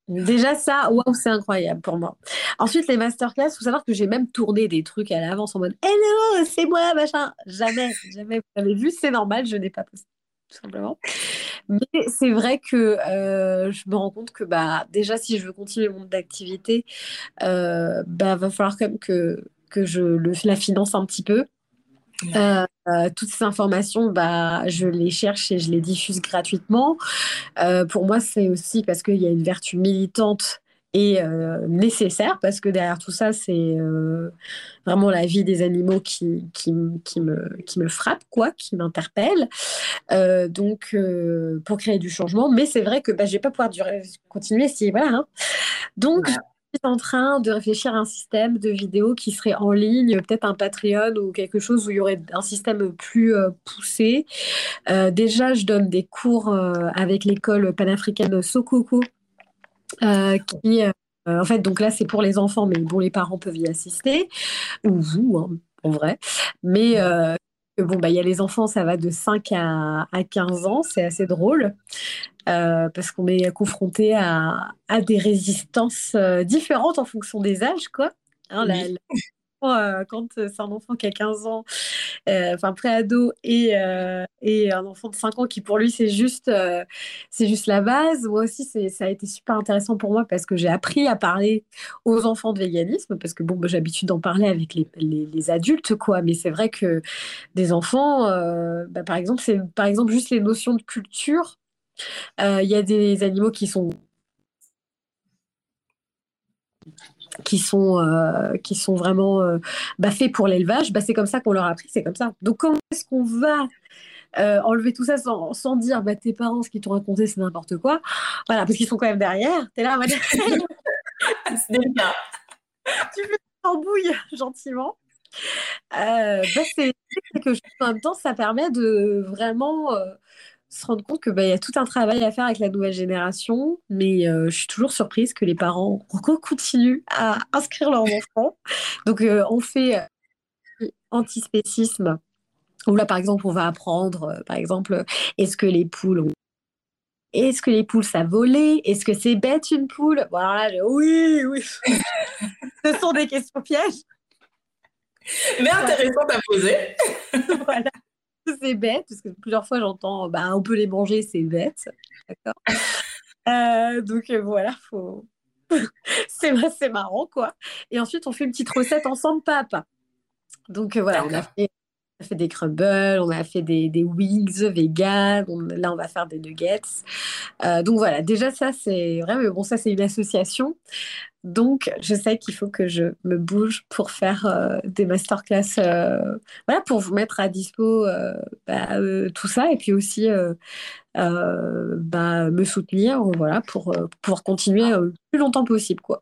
Déjà, ça, waouh, c'est incroyable pour moi. Ensuite, les masterclass, il faut savoir que j'ai même tourné des trucs à l'avance en mode Hello, c'est moi, machin. Jamais, jamais. Vous avez vu, c'est normal, je n'ai pas posté, tout simplement. Mais c'est vrai que euh, je me rends compte que bah, déjà, si je veux continuer mon activité, euh, bah, va falloir quand même que que je le, la finance un petit peu. Euh, euh, toutes ces informations, bah, je les cherche et je les diffuse gratuitement. Euh, pour moi, c'est aussi parce qu'il y a une vertu militante et nécessaire, parce que derrière tout ça, c'est vraiment la vie des animaux qui, qui, qui, me, qui me frappe, quoi, qui m'interpelle. donc, pour créer du changement. Mais c'est vrai que bah, je ne vais pas pouvoir durer, continuer si. Voilà. Hein. Donc, en train de réfléchir à un système de vidéos qui serait en ligne, peut-être un Patreon ou quelque chose où il y aurait un système plus euh, poussé. Euh, déjà, je donne des cours euh, avec l'école panafricaine Sokoko, qui, en fait, donc là, c'est pour les enfants, mais bon, les parents peuvent y assister, ou vous, hein, en vrai. Mais bon, bah, il y a les enfants, ça va de 5 à, à 15 ans, c'est assez drôle. Euh, parce qu'on est confronté à, des résistances euh, différentes en fonction des âges, quoi. Hein, euh, quand c'est un enfant qui a 15 ans, enfin pré-ado, et, et un enfant de 5 ans qui pour lui c'est juste, juste la base. Moi aussi, ça a été super intéressant pour moi parce que j'ai appris à parler aux enfants de véganisme, parce que bon, bah, j'ai l'habitude d'en parler avec les, les, adultes, quoi. Mais c'est vrai que des enfants, bah, par exemple, c'est par exemple juste les notions de culture euh, il y a des animaux qui sont qui sont, euh, qui sont vraiment euh, bah, faits pour l'élevage, bah, c'est comme ça qu'on leur a appris, c'est comme ça. Donc comment est-ce qu'on va enlever tout ça sans, sans dire bah, tes parents, ce qu'ils t'ont raconté, c'est n'importe quoi? Voilà, parce qu'ils sont quand même derrière. Tu es là, <laughs> c'est bien. <laughs> tu fais embouille gentiment. bah, c'est en même temps, ça permet de vraiment se rendre compte que bah, y a tout un travail à faire avec la nouvelle génération, mais euh, je suis toujours surprise que les parents continuent à inscrire leurs enfants. Donc euh, on fait euh, antispécisme, où là par exemple on va apprendre, par exemple, est-ce que les poules ont est-ce que les poules ça volait Est-ce que c'est bête une poule? Voilà, oui, oui. <laughs> Ce sont des questions pièges. Mais intéressantes à poser. <laughs> voilà. <laughs> C'est bête, parce que plusieurs fois j'entends bah, on peut les manger, c'est bête. D'accord <laughs> euh, Donc euh, voilà, faut. <laughs> c'est c'est marrant quoi. Et ensuite on fait une petite recette ensemble pas à pas. Donc euh, voilà, on a fait a fait des crumbles, on a fait des, des wings vegan, là on va faire des nuggets. Donc voilà, déjà ça c'est vrai, mais bon ça c'est une association. Donc je sais qu'il faut que je me bouge pour faire euh, des masterclass, euh, voilà, pour vous mettre à dispo bah, tout ça et puis aussi bah, me soutenir, voilà, pour pouvoir continuer le plus longtemps possible quoi.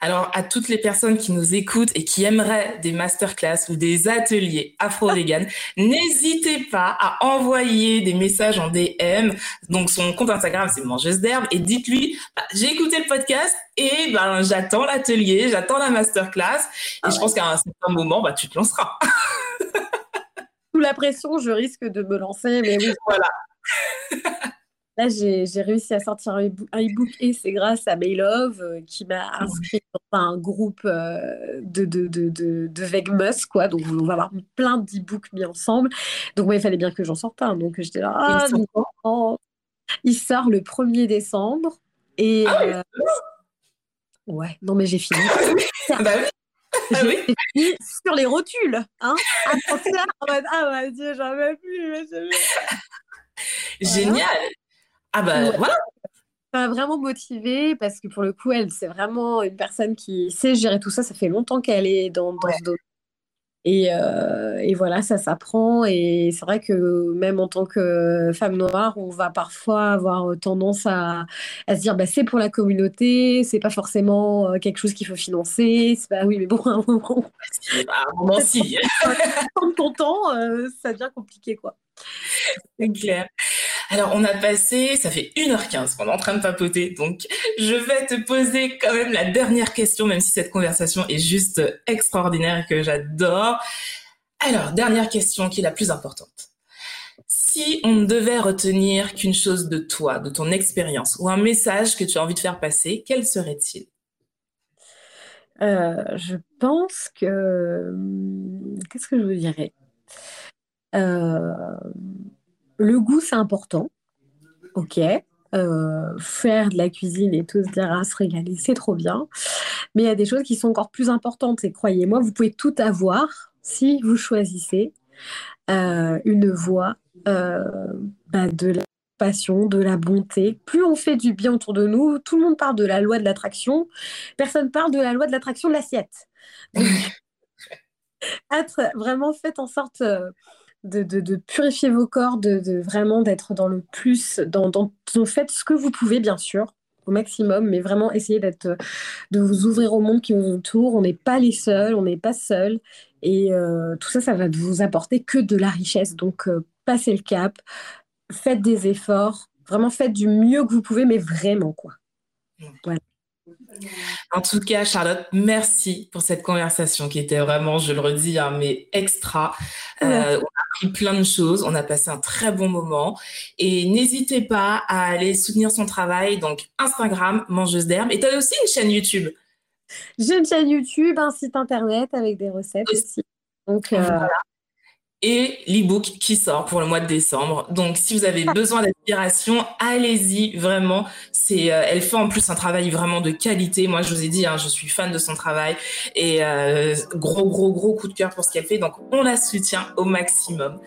Alors, à toutes les personnes qui nous écoutent et qui aimeraient des masterclass ou des ateliers afro-vegan, <laughs> n'hésitez pas à envoyer des messages en DM. Donc, son compte Instagram, c'est mangeuse d'herbe et dites-lui, bah, j'ai écouté le podcast et ben, j'attends l'atelier, j'attends la masterclass. Et ah je pense qu'à un certain moment, bah, tu te lanceras. Sous la pression, je risque de me lancer, mais oui. <laughs> Voilà. <laughs> Là, j'ai réussi à sortir un e-book et c'est grâce à Maylove euh, qui m'a inscrit dans un groupe euh, de, de, de, de, de Vegmus, quoi. Donc, on va avoir plein d'e-books mis ensemble. Donc, moi, il fallait bien que j'en sorte un. Donc, j'étais là, ah, Il sort le 1er décembre. Et. Ah euh, ouais, non, mais j'ai fini. Ah bah ah oui. fini sur les rotules. Hein ah, mon Dieu, j'en veux plus. Génial. Ah bah voilà. M'a vraiment motivée parce que pour le coup, elle, c'est vraiment une personne qui sait gérer tout ça. Ça fait longtemps qu'elle est dans, dans ce domaine. Et, euh, et, voilà, ça s'apprend. Et c'est vrai que même en tant que femme noire, on va parfois avoir tendance à, à se dire bah, c'est pour la communauté, c'est pas forcément euh, quelque chose qu'il faut financer. C'est pas, oui, mais bon, <laughs> à un moment, à un moment si. <laughs> ton temps, euh, ça devient compliqué, quoi. C'est clair. Alors, on a passé, ça fait 1h15 qu'on est en train de papoter, donc je vais te poser quand même la dernière question, même si cette conversation est juste extraordinaire et que j'adore. Alors, dernière question qui est la plus importante. Si on ne devait retenir qu'une chose de toi, de ton expérience, ou un message que tu as envie de faire passer, quel serait-il? Euh, Je pense que... Qu'est-ce que je vous dirais? Euh, le goût, c'est important. Ok. Euh, faire de la cuisine et tout se dire à se régaler, c'est trop bien. Mais il y a des choses qui sont encore plus importantes. Et croyez-moi, vous pouvez tout avoir si vous choisissez euh, une voie bah, de la passion, de la bonté. Plus on fait du bien autour de nous, tout le monde parle de la loi de l'attraction. Personne parle de la loi de l'attraction de l'assiette. <laughs> être vraiment fait en sorte de, purifier vos corps, de, vraiment d'être dans le plus, dans, dans, faites ce que vous pouvez, bien sûr, au maximum, mais vraiment essayer d'être, de vous ouvrir au monde qui vous entoure. On n'est pas les seuls, on n'est pas seuls. Et euh, tout ça, ça va vous apporter que de la richesse. Donc, euh, passez le cap, faites des efforts, vraiment faites du mieux que vous pouvez, mais vraiment, quoi. Voilà. En tout cas, Charlotte, merci pour cette conversation qui était vraiment, je le redis, hein, mais extra. <laughs> Euh, on a appris plein de choses, on a passé un très bon moment. Et n'hésitez pas à aller soutenir son travail, donc Instagram, mangeuse d'herbe. Et tu as aussi une chaîne YouTube. J'ai une chaîne YouTube, un site internet avec des recettes aussi. Donc, euh, voilà et l'e-book qui sort pour le mois de décembre. Donc, si vous avez besoin d'inspiration, allez-y, vraiment. C'est, euh, elle fait en plus un travail vraiment de qualité. Moi, je vous ai dit, hein, je suis fan de son travail et euh, gros, gros, gros coup de cœur pour ce qu'elle fait. Donc, on la soutient au maximum.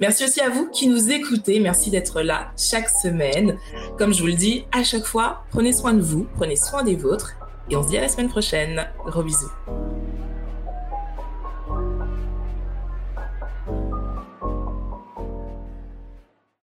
Merci aussi à vous qui nous écoutez. Merci d'être là chaque semaine. Comme je vous le dis, à chaque fois, prenez soin de vous, prenez soin des vôtres et on se dit à la semaine prochaine. Gros bisous.